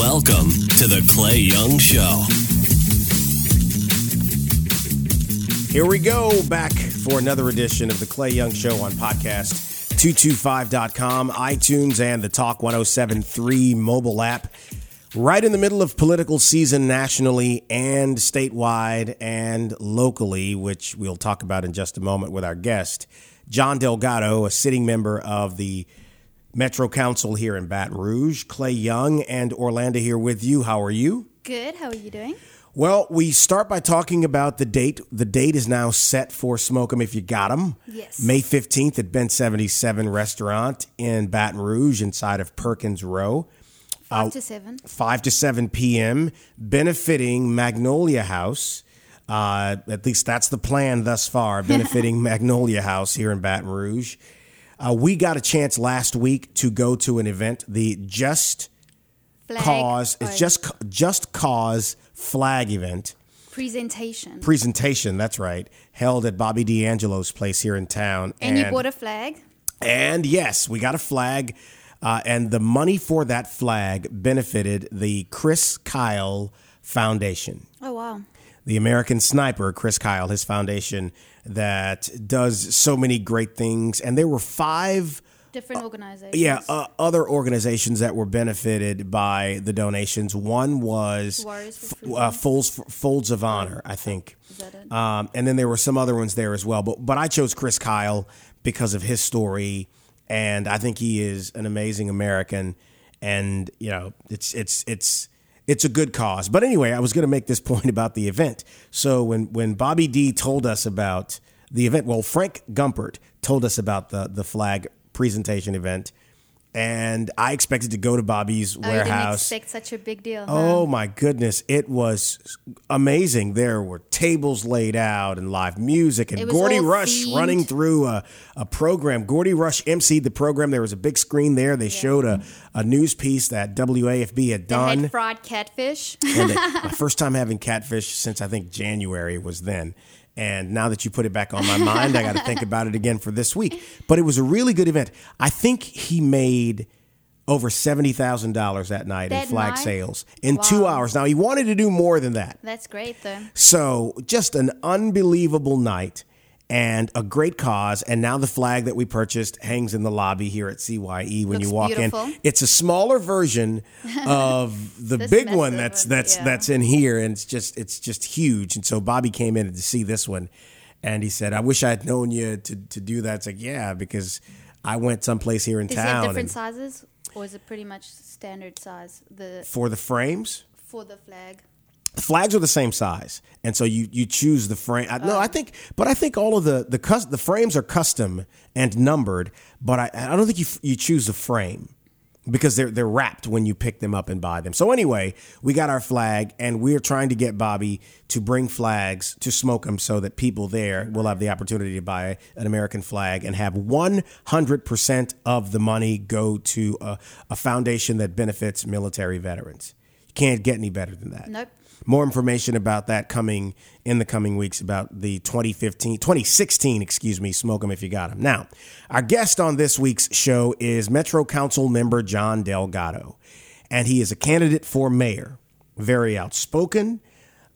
Welcome to the Clay Young Show. Here we go, back for another edition of the Clay Young Show on podcast 225.com, iTunes, and the Talk 1073 mobile app. Right in the middle of political season nationally and statewide and locally, which we'll talk about in just a moment with our guest, John Delgado, a sitting member of the Metro Council here in Baton Rouge. Clay Young and Orlando here with you. How are you? Good. How are you doing? Well, we start by talking about the date. The date is now set for Smoke 'em If You Got 'em. Yes. May 15th at Bin 77 Restaurant in Baton Rouge inside of Perkins Rowe. Five to seven. 5 to 7 p.m., benefiting Magnolia House. Uh, at least that's the plan thus far, benefiting Magnolia House here in Baton Rouge. Uh, we got a chance last week to go to an event, the Just Flag Cause, it's just Just Cause flag event presentation. presentation. That's right, held at Bobby D'Angelo's place here in town. and you bought a flag. And yes, we got a flag, uh, and the money for that flag benefited the Chris Kyle Foundation. Oh wow. The American Sniper, Chris Kyle, his foundation that does so many great things. And there were five, Different organizations. yeah, uh, other organizations that were benefited by the donations. One was F- uh, Folds, Folds of Honor, I think. Is that it? Um, and then there were some other ones there as well. But but I chose Chris Kyle because of his story, and I think he is an amazing American. And you know, it's it's it's it's a good cause. But anyway, I was going to make this point about the event. So when when Bobby D told us about the event, well, Frank Gumpert told us about the the flag presentation event. And I expected to go to Bobby's Oh, warehouse. expect such a big deal. huh? Oh my goodness, it was amazing. There were tables laid out and live music and Gordy Rush themed. running through a, a program. Gordy Rush emceed the program. There was a big screen there. They showed a, a news piece that WAFB had done. had fried catfish. and they- my first time having catfish since I think January was then. And now that you put it back on my mind, I got to think about it again for this week. But it was a really good event. I think he made over seventy thousand dollars that night in That flag night? sales in two hours. Now he wanted to do more than that, That's great though. so just an unbelievable night and a great cause. And now the flag that we purchased hangs in the lobby here at CYE when Looks you walk beautiful. in. It's a smaller version of the big one that's that's yeah. that's in here, and it's just it's just huge. And so Bobby came in to see this one, and he said, "I wish I had known you to to do that." It's like, yeah, because I went someplace here in town. Is it different and- sizes or is it pretty much standard size? The for the frames. for the flag. The flags are the same size, and so you you choose the frame. I, no. I um. think, but I think all of the the cus- the frames are custom and numbered, but I I don't think you you choose the frame because they're they're wrapped when you pick them up and buy them. So anyway, we got our flag, and we're trying to get Bobby to bring flags to smoke them so that people there will have the opportunity to buy an American flag and have 100% of the money go to a, a foundation that benefits military veterans. You can't get any better than that. Nope. More information about that coming in the coming weeks about the 2015, 2016, excuse me, smoke them if you got them. Now, our guest on this week's show is Metro Council member John Delgado, and he is a candidate for mayor. Very outspoken,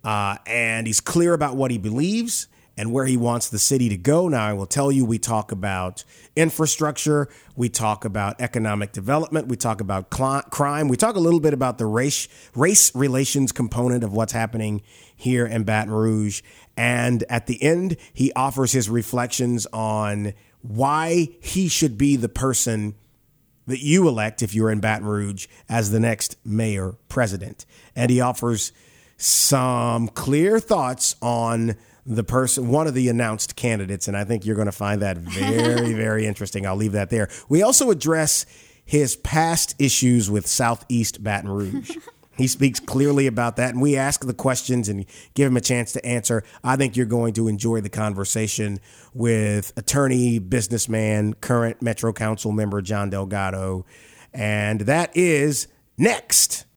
uh, and he's clear about what he believes and where he wants the city to go. Now, I will tell you, we talk about infrastructure, we talk about economic development, we talk about cli- crime, we talk a little bit about the race race relations component of what's happening here in Baton Rouge, and at the end, he offers his reflections on why he should be the person that you elect if you're in Baton Rouge as the next mayor president. And he offers some clear thoughts on the person, one of the announced candidates. And I think you're going to find that very, very interesting. I'll leave that there. We also address his past issues with Southeast Baton Rouge. He speaks clearly about that, and we ask the questions and give him a chance to answer. I think you're going to enjoy the conversation with attorney, businessman, current Metro Council member John Delgado. And that is next.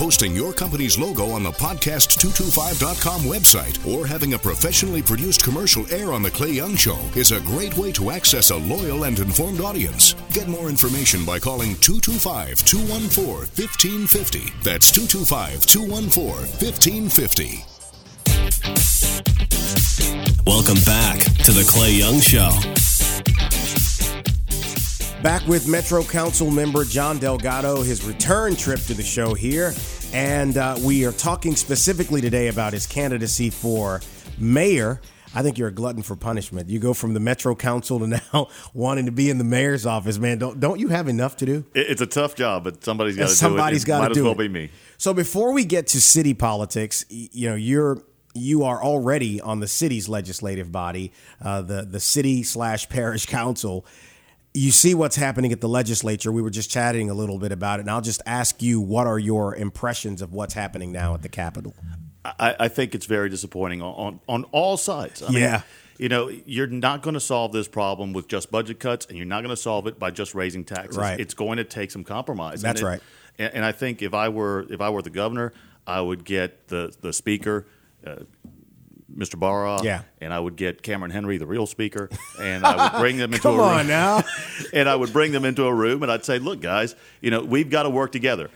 Posting your company's logo on the podcast225.com website or having a professionally produced commercial air on The Clay Young Show is a great way to access a loyal and informed audience. Get more information by calling 225 214 1550. That's 225 214 1550. Welcome back to the Clay Young Show. Back with Metro Council member John Delgado, his return trip to the show here. And uh, we are talking specifically today about his candidacy for mayor. I think you're a glutton for punishment. You go from the Metro Council to now wanting to be in the mayor's office, man. Don't don't you have enough to do? It's a tough job, but somebody's got to do it. Somebody's got to do well it. Might as well be me. So before we get to city politics, you know, you're you are already on the city's legislative body, uh, the the city slash parish council. You see what's happening at the legislature. We were just chatting a little bit about it, and I'll just ask you, what are your impressions of what's happening now at the Capitol? I, I think it's very disappointing on, on, on all sides. I Yeah. you know, you're not going to solve this problem with just budget cuts, and you're not going to solve it by just raising taxes. Right. It's going to take some compromise. That's And it- right. And, and I think if I were if I were the governor, I would get the the speaker. Uh, Mr. Barra, Yeah. and I would get Cameron Henry, the real speaker, and I would bring them into Come a room. on now. and I would bring them into a room and I'd say, "Look, guys, you know, we've got to work together."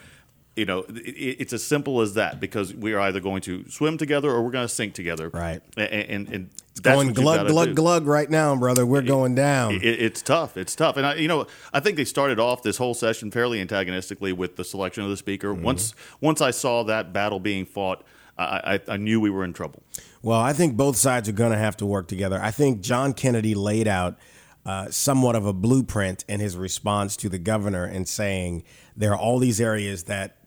You know, it, it's as simple as that because we are either going to swim together or we're going to sink together. Right. And, and, and that's Going glug glug do. glug right now, brother. We're going down. It, it's tough. It's tough, and I, you know, I think they started off this whole session fairly antagonistically with the selection of the speaker. Mm-hmm. Once, once I saw that battle being fought, I, I, I knew we were in trouble. Well, I think both sides are going to have to work together. I think John Kennedy laid out uh, somewhat of a blueprint in his response to the governor and saying there are all these areas that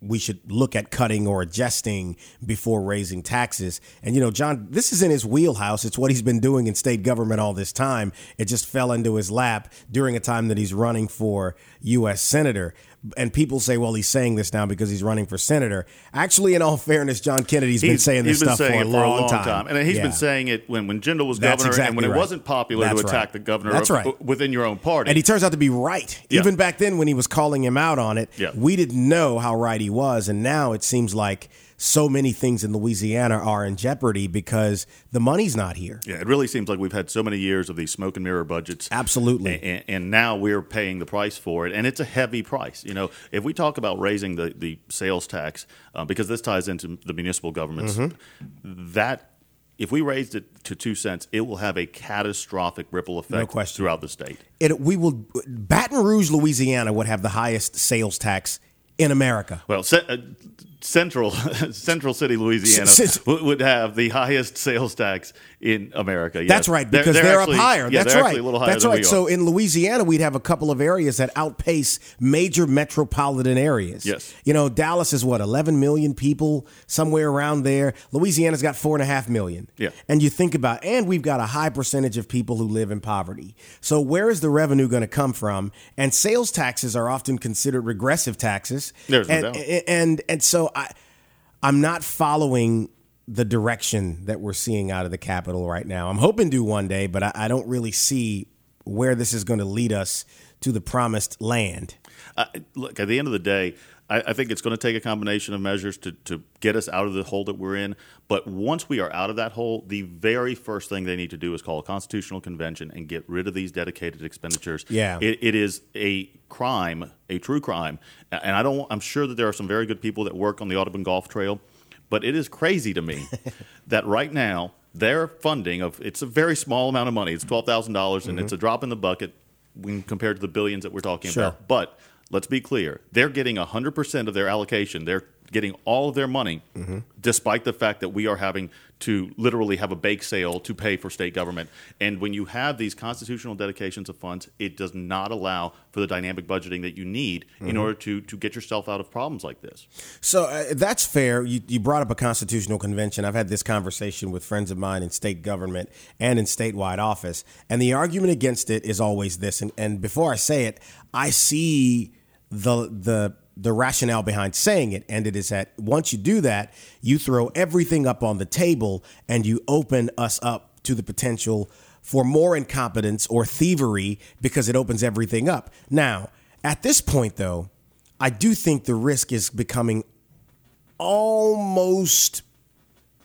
we should look at cutting or adjusting before raising taxes. And, you know, John, this is in his wheelhouse. It's what he's been doing in state government all this time. It just fell into his lap during a time that he's running for U.S. Senator. And people say, well, he's saying this now because he's running for senator. Actually, in all fairness, John Kennedy's been saying this been stuff saying for a it long, time. and he's Yeah. been saying it when when Jindal was That's governor, and when exactly it wasn't popular That's to right. attack the governor That's of- right. within your own party. And he turns out to be right. Yeah. Even back then, when he was calling him out on it, Yeah. we didn't know how right he was. And now it seems like so many things in Louisiana are in jeopardy because the money's not here. yeah, it really seems like we've had so many years of these smoke and mirror budgets. Absolutely. and, and now we're paying the price for it, and it's a heavy price. You know, if we talk about raising the the sales tax, uh, because this ties into the municipal governments, Mm-hmm. that if we raised it to two cents, it will have a catastrophic ripple effect question. throughout the state. It, we will. Baton Rouge, Louisiana, would have the highest sales tax in America. Well, uh, Central Central City, Louisiana, would have the highest sales tax in America. Yes. That's right, because they're, actually- up higher. Yeah, That's right. actually a little higher That's right. So in Louisiana, we'd have a couple of areas that outpace major metropolitan areas. Yes. You know, Dallas is what, 11 million people, somewhere around there. Louisiana's got four and a half million. Yeah. And you think about, and we've got a high percentage of people who live in poverty. So where is the revenue going to come from? And sales taxes are often considered regressive taxes. There's no and, doubt. and and so I, I'm not following the direction that we're seeing out of the Capitol right now. I'm hoping to one day, but I, I don't really see where this is going to lead us to the promised land. Uh, look, at the end of the day, I, I think it's going to take a combination of measures to, to get us out of the hole that we're in. But once we are out of that hole, the very first thing they need to do is call a constitutional convention and get rid of these dedicated expenditures. Yeah. it, it is a crime, a true crime, and I don't. I'm sure that there are some very good people that work on the Audubon Golf Trail, but it is crazy to me that right now their funding of it's a very small amount of money. It's twelve thousand dollars, and mm-hmm. it's a drop in the bucket when compared to the billions that we're talking Sure. about. But let's be clear: they're getting hundred percent of their allocation. They're getting all of their money, despite the fact that we are having to literally have a bake sale to pay for state government. And when you have these constitutional dedications of funds, it does not allow for the dynamic budgeting that you need in order to to get yourself out of problems like this. So uh, that's fair. You, you brought up a constitutional convention. I've had this conversation with friends of mine in state government and in statewide office. And the argument against it is always this. And, and before I say it, I see the, the, the rationale behind saying it. And it is that once you do that, you throw everything up on the table and you open us up to the potential for more incompetence or thievery because it opens everything up. Now, at this point, though, I do think the risk is becoming almost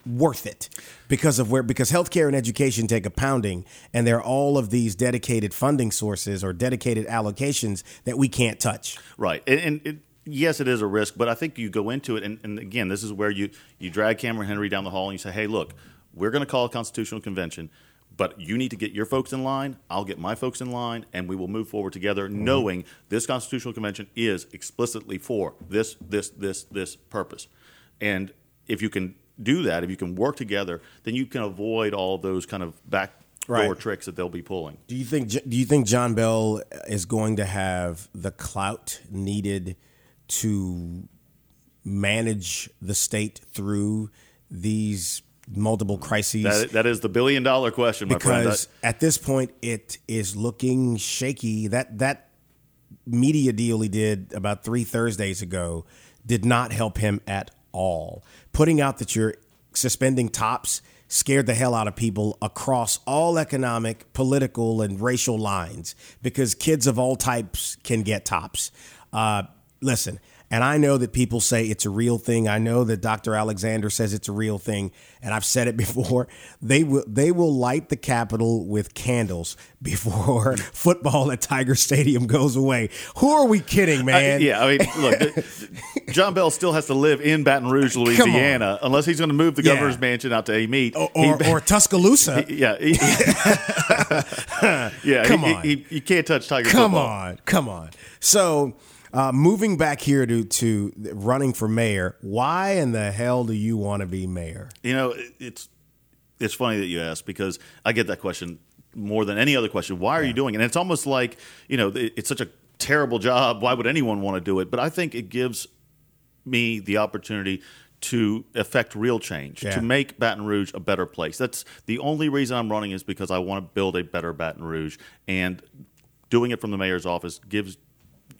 worth it because of where because healthcare and education take a pounding and there are all of these dedicated funding sources or dedicated allocations that we can't touch Right, and, and it, yes, it is a risk, but I think you go into it, and, and again, this is where you you drag Cameron Henry down the hall and you say, "Hey, look, we're going to call a constitutional convention." But you need to get your folks in line. I'll get my folks in line, and we will move forward together, mm-hmm. knowing this constitutional convention is explicitly for this, this, this, this purpose. And if you can do that, if you can work together, then you can avoid all those kind of backdoor Right. tricks that they'll be pulling. do you think do you think John Bel is going to have the clout needed to manage the state through these multiple crises That, that is the billion dollar question, my friend. because at this point it is looking shaky. That that media deal he did about three Thursdays ago did not help him at all. Putting out that you're suspending TOPS scared the hell out of people across all economic, political, and racial lines because kids of all types can get TOPS. Uh, listen. And I know that people say it's a real thing. I know that Dr. Alexander says it's a real thing, and I've said it before. They will they will light the Capitol with candles before football at Tiger Stadium goes away. Who are we kidding, I- man? yeah, I mean, look, John Bel still has to live in Baton Rouge. Louisiana, unless he's going to move the Yeah. governor's mansion out to Amite. Or, or, or Tuscaloosa. yeah, he- yeah. Come he- on. he, you can't touch Tiger. Come football. on, come on. So, uh, moving back here to to running for mayor, why in the hell do you want to be mayor? You know, it- it's it's funny that you ask because I get that question more than any other question. Why are you doing it? And it's almost like you know, it- it's such a terrible job. Why would anyone want to do it? But I think it gives me the opportunity to affect real change, Yeah. to make Baton Rouge a better place. That's the only reason I'm running is because I want to build a better Baton Rouge, and doing it from the mayor's office gives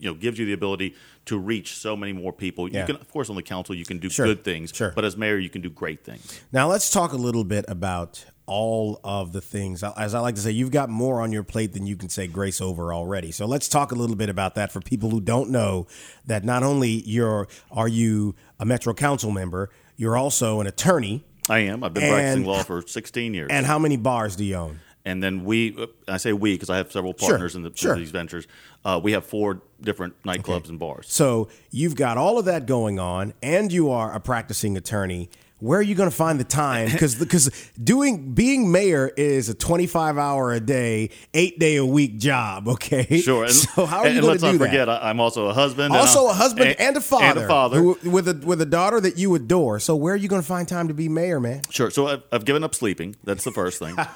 you know gives you the ability to reach so many more people. Yeah. You can, of course, on the council you can do Sure. good things, Sure. but as mayor you can do great things. Now let's talk a little bit about all of the things. As I like to say, you've got more on your plate than you can say grace over already. So let's talk a little bit about that for people who don't know that not only you're are you a Metro Council member, you're also an attorney. I am. I've been And- practicing law for 16 years. And how many bars do you own? And then we, uh, I say we because I have several Sure, partners in, the, sure. these ventures. Uh, we have four different nightclubs and bars. So you've got all of that going on, and you are a practicing attorney. Where are you going to find the time? Because because doing being mayor is a twenty five hour a day, eight day a week job. Okay, Sure. And, so how are and you going to do not forget, that? I, I'm also a husband. Also a husband and, a father, And a father. who- with a with a daughter that you adore. So where are you going to find time to be mayor, man? Sure. So I've, I've given up sleeping. That's the first thing.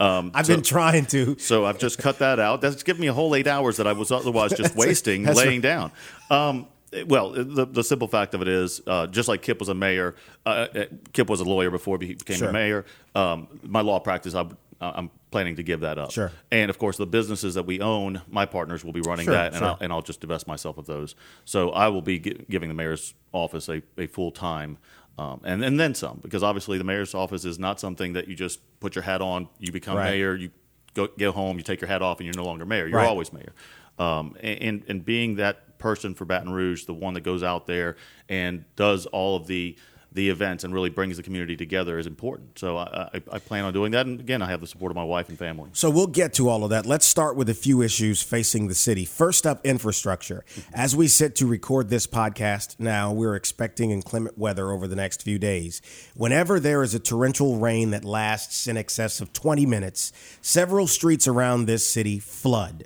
Um, I've so, been trying to. So I've just cut that out. That's given me a whole eight hours that I was otherwise just wasting that's laying down. Um, well, the, the simple fact of it is, uh, just like Kip was a mayor, uh, uh, Kip was a lawyer before he became Sure. a mayor. Um, my law practice, I, I'm planning to give that up. Sure. And of course, the businesses that we own, my partners will be running Sure, that, and, sure. I'll, and I'll just divest myself of those. So I will be gi- giving the mayor's office a, a full time. Um, and, and then some, because obviously the mayor's office is not something that you just put your hat on, you become Right. mayor, you go go home, you take your hat off, and you're no longer mayor. You're Right. always mayor. Um, and and being that person for Baton Rouge, the one that goes out there and does all of the the events and really brings the community together is important. So I, I, I plan on doing that. And again, I have the support of my wife and family. So we'll get to all of that. Let's start with a few issues facing the city. First up, infrastructure. As we sit to record this podcast now, we're expecting inclement weather over the next few days. Whenever there is a torrential rain that lasts in excess of 20 minutes, several streets around this city flood.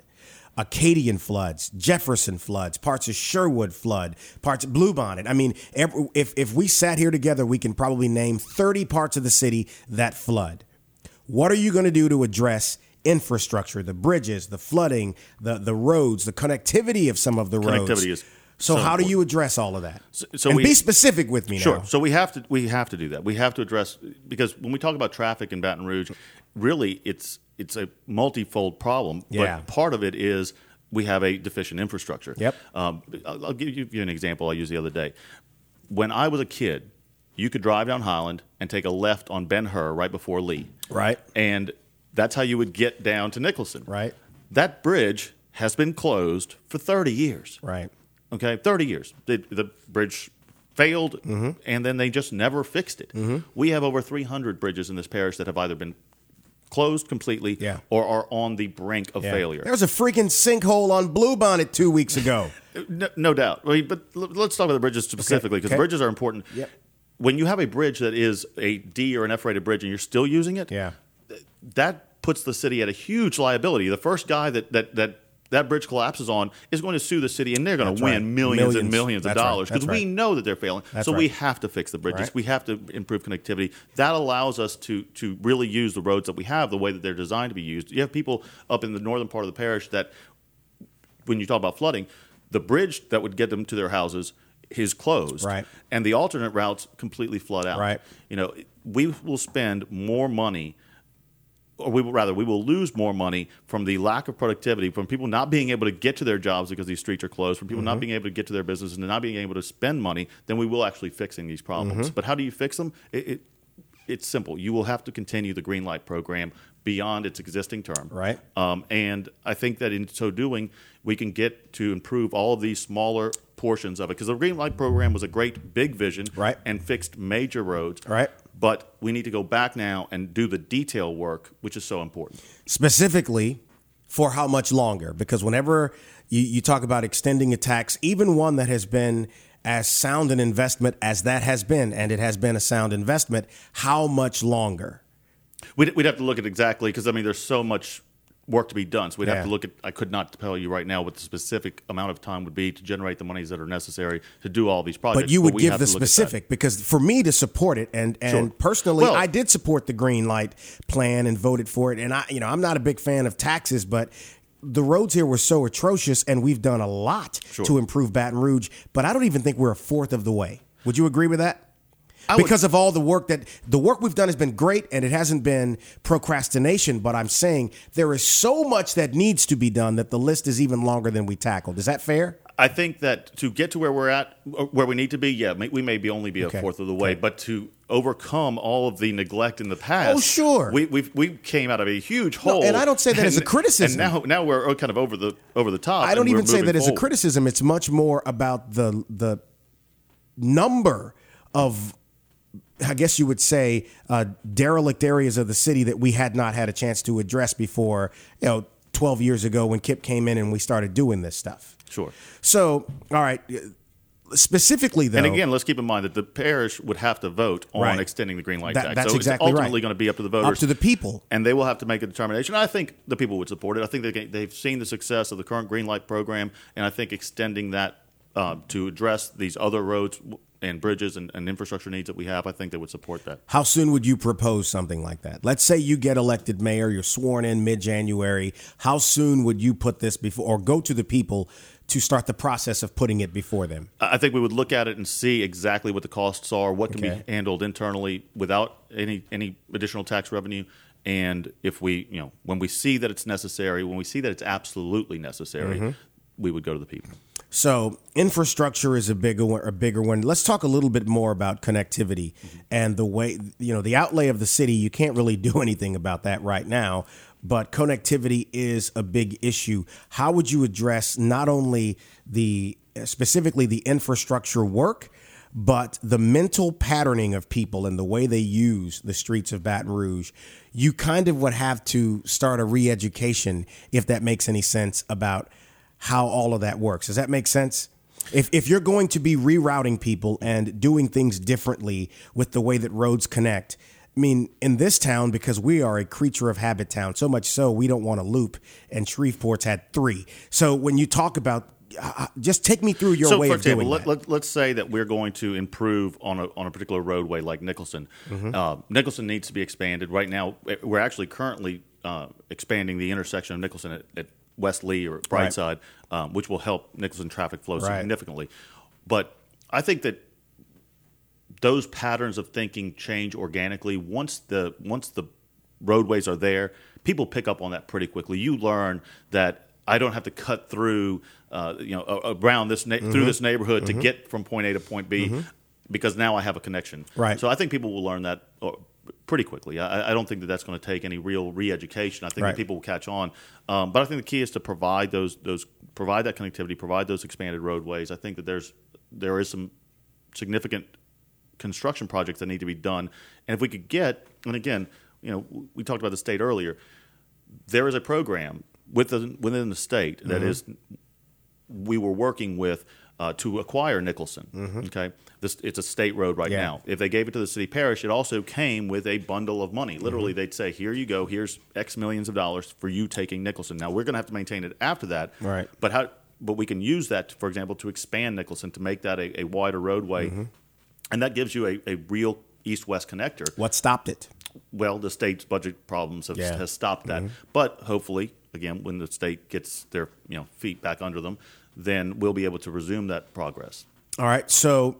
Acadian floods, Jefferson floods, parts of Sherwood flood, parts of Bluebonnet. I mean, if, if we sat here together, we can probably name 30 parts of the city that flood. What are you going to do to address infrastructure, the bridges, the flooding, the, the roads, the connectivity of some of the roads? Connectivity is so, so how do you address all of that? so and we- be specific with me now. Sure. now. So we have to we have to do that. We have to address because when we talk about traffic in Baton Rouge, really it's it's a multifold problem. Yeah. But part of it is we have a deficient infrastructure. Yep. Um, I'll, I'll give you an example I used the other day. When I was a kid, you could drive down Highland and take a left on Ben Hur right before Lee. Right. And That's how you would get down to Nicholson. Right. That bridge has been closed for 30 years. Right. Okay, 30 years. The, the bridge failed, Mm-hmm. and then they just never fixed it. We have over 300 bridges in this parish that have either been closed completely Yeah. or are on the brink of Yeah. failure. There was a freaking sinkhole on Bluebonnet two weeks ago. No, no doubt. I mean, but let's talk about the bridges specifically because okay. bridges are important. Yep. When you have a bridge that is a D or an F rated bridge and you're still using it, yeah. that puts the city at a huge liability. The first guy that that that that bridge collapses on is going to sue the city, and they're going That's to win right. millions, and Millions. millions of dollars because That's we right. know that they're failing. That's so we have to fix the bridges. Right. We have to improve connectivity. That allows us to to really use the roads that we have the way that they're designed to be used. You have people up in the northern part of the parish that, when you talk about flooding, the bridge that would get them to their houses is closed, Right. and the alternate routes completely flood out. Right. You know, we will spend more money or we will rather we will lose more money from the lack of productivity from people not being able to get to their jobs because these streets are closed from people Mm-hmm. not being able to get to their business and not being able to spend money than we will actually fixing these problems Mm-hmm. but how do you fix them it, it, it's simple you will have to continue the green light program beyond its existing term Right. um, and i think that in so doing we can get to improve all of these smaller portions of it because the green light program was a great big vision Right. and fixed major roads Right. But we need to go back now and do the detail work, which is so important. specifically for how much longer because whenever you, you talk about extending a tax even one that has been as sound an investment as that has been and it has been a sound investment how much longer We'd, we'd have to look at exactly because I mean, there's so much work to be done. So we'd Yeah. have to look at. I could not tell you right now what the specific amount of time would be to generate the monies that are necessary to do all these projects. but you would we give the to look at that. specific because for me to support it and and Sure. personally Well- I did support the green light plan and voted for it and I you know I'm not a big fan of taxes but the roads here were so atrocious and we've done a lot to improve Baton Rouge but I don't even think we're a fourth of the way would you agree with that would- because of all the work that the work we've done has been great and it hasn't been procrastination but I'm saying there is so much that needs to be done that the list is even longer than we tackled is that fair I think that to get to where we're at, uh, where we need to be, yeah, we may be only be a fourth of the way, Okay. but to overcome all of the neglect in the oh, past, Oh, sure. we we we came out of a huge No, hole. and I don't say that as a criticism. And now now we're uh, kind of over the over the top. I don't even say that as a criticism. It's much more about the the number of, I guess you would say, uh, derelict areas of the city that we had not had a chance to address before. You know, twelve years ago when Kip came in and we started doing this stuff. Sure. So, all right. Specifically, though, And again, let's keep in mind that the parish would have to vote on Right. extending the green light That- tax. that's so exactly it's ultimately right. going to be up to the voters, up to the people. and they will have to make a determination. I think the people would support it. I think they, they've seen the success of the current green light program, and I think extending that uh, to address these other roads and bridges and, and infrastructure needs that we have, I think they would support that. How soon would you propose something like that? Let's say you get elected mayor, you're sworn in mid January. How soon would you put this before or go to the people to start the process of putting it before them? I I think we would look at it and see exactly what the costs are, what can Okay. be handled internally without any any additional tax revenue, and if we, you know, when we see that it's necessary, when we see that it's absolutely necessary, Mm-hmm. we would go to the people. So infrastructure is a bigger one, a bigger one. Let's talk a little bit more about connectivity and the way you know the outlay of the city. You can't really do anything about that right now, but connectivity is a big issue. How would you address not only the specifically the infrastructure work, but the mental patterning of people and the way they use the streets of Baton Rouge? You kind of would have to start a re-education, if that makes any sense, about how all of that works. Does that make sense? If, if you're going to be rerouting people and doing things differently with the way that roads connect, I mean, in this town, because we are a creature of habit town, so much so we don't want a loop, and Shreveport's had three. So when you talk about, uh, just take me through your so, way for of doing example, let, that. let, let's say that we're going to improve on a, on a particular roadway like Nicholson. Mm-hmm. Uh, Nicholson needs to be expanded. Right now, eh, we're actually currently uh, expanding the intersection of Nicholson at, at West Lee or Brightside, um, which will help Nicholson traffic flow Right. significantly. But I think that those patterns of thinking change organically once the once the roadways are there. People pick up on that pretty quickly. You learn that I don't have to cut through, uh, you know, around this na- Mm-hmm. through this neighborhood to get from point A to point B, because now I have a connection. Right. So I think people will learn that pretty quickly. I, I don't think that that's going to take any real re-education. I think Right. that people will catch on. Um, but I think the key is to provide those those provide that connectivity, provide those expanded roadways. I think that there's there is some significant construction projects that need to be done. And if we could get, and again, you know, we talked about the state earlier. There is a program within within the state that Mm-hmm. is we were working with uh, to acquire Nicholson. Okay, this it's a state road right Mm-hmm. Yeah. now. If they gave it to the city parish, it also came with a bundle of money. Literally, Mm-hmm. they'd say, "Here you go. Here's X millions of dollars for you taking Nicholson." Now we're going to have to maintain it after that. Right. But how? But we can use that, for example, to expand Nicholson to make that a, a wider roadway, Mm-hmm. and that gives you a, a real east-west connector What stopped it? well, the state's budget problems have, Yeah. Mm-hmm. has stopped that. But hopefully, again, when the state gets their you know feet back under them, then we'll be able to resume that progress. All right. So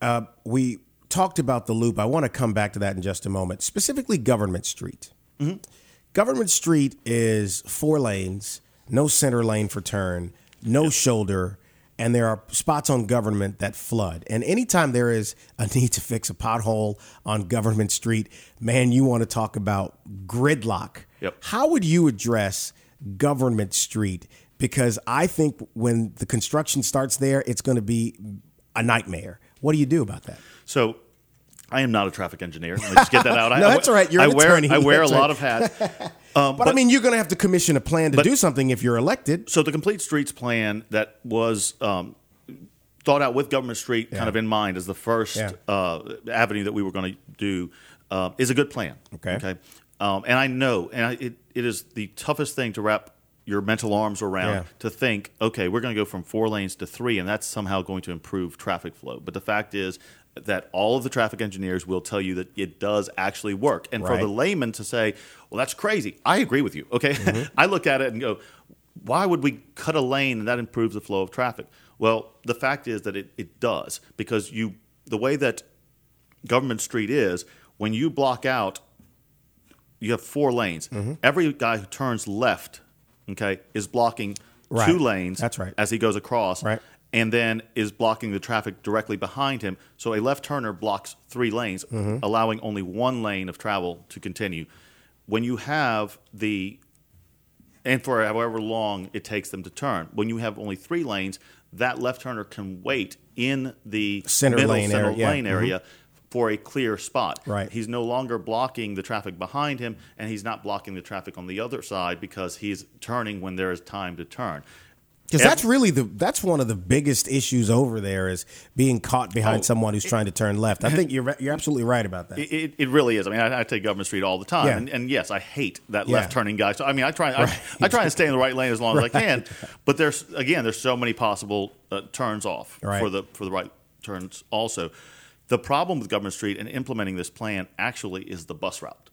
uh, we talked about the loop. I want to come back to that in just a moment. Specifically, Government Street. Government Street is four lanes, no center lane for turn, no shoulder, and there are spots on Government that flood. And anytime there is a need to fix a pothole on Government Street, man, you want to talk about gridlock. Yep. How would you address Government Street? Because I think when the construction starts there, it's going to be a nightmare. What do you do about that? So. I am not a traffic engineer. Let me just get that out. I- No, I, that's all right. You're I an wear attorney. I wear a lot right. of hats. Um, But, I mean, you're going to have to commission a plan to but- do something if you're elected. So the complete streets plan that was um, thought out with Government Street Yeah. kind of in mind as the first Yeah. uh, avenue that we were going to do uh, is a good plan. Okay. Okay. Um, and I know, and I, it, it is the toughest thing to wrap your mental arms around Yeah. to think, okay, we're going to go from four lanes to three, and that's somehow going to improve traffic flow. But the fact is that all of the traffic engineers will tell you that it does actually work. And for the layman to say, well, that's crazy, I agree with you. Okay. Mm-hmm. I look at it and go, why would we cut a lane and that improves the flow of traffic? Well, the fact is that it, it does because you the way that government street is when you block out you have four lanes. Mm-hmm. Every guy who turns left, okay, is blocking Right. two lanes That's right. as he goes across. Right. And then is blocking the traffic directly behind him. So a left turner blocks three lanes, Mm-hmm. allowing only one lane of travel to continue. When you have the and for however long it takes them to turn. When you have only three lanes, that left turner can wait in the Center middle lane center area, yeah. lane area for a clear spot. Right. He's no longer blocking the traffic behind him, and he's not blocking the traffic on the other side because he's turning when there is time to turn. Because that's really the that's one of the biggest issues over there is being caught behind Oh, someone who's trying to turn left. I think you're you're absolutely right about that. It, it, it really is. I mean, I, I take Government Street all the time, Yeah. and, and yes, I hate that Yeah. left turning guy. So I mean, I try, I, I try and stay in the right lane as long as I can. But there's again, there's so many possible uh, turns off Right. for the for the right turns. Also, the problem with Government Street and implementing this plan actually is the bus route.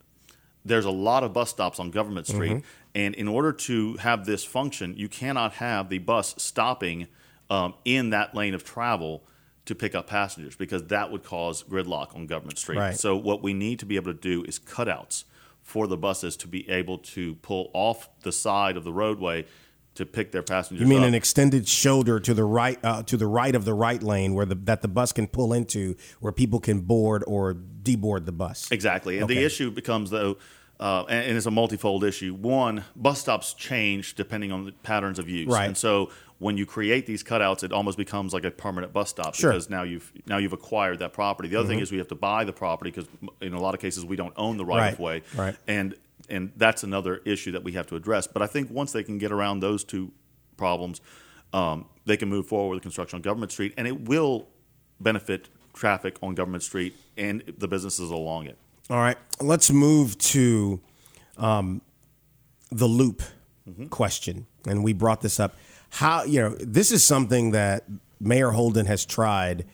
There's a lot of bus stops on Government Street, Mm-hmm. and in order to have this function, you cannot have the bus stopping um, in that lane of travel to pick up passengers because that would cause gridlock on Government Street. Right. So what we need to be able to do is cutouts for the buses to be able to pull off the side of the roadway to pick their passengers You mean up. an extended shoulder to the right uh, to the right of the right lane where the that the bus can pull into where people can board or deboard the bus. Exactly. And Okay. the issue becomes, though, uh, and, and it's a multifold issue. One, bus stops change depending on the patterns of use. Right. And so when you create these cutouts, it almost becomes like a permanent bus stop Sure. Mm-hmm. because now you've now you've acquired that property. The other thing is we have to buy the property because in a lot of cases we don't own the right, Right. of way. Right. And and that's another issue that we have to address. But I think once they can get around those two problems, um, they can move forward with construction on Government Street, and it will benefit traffic on Government Street and the businesses along it. All right, let's move to um, the loop question, and we brought this up. How you know this is something that Mayor Holden has tried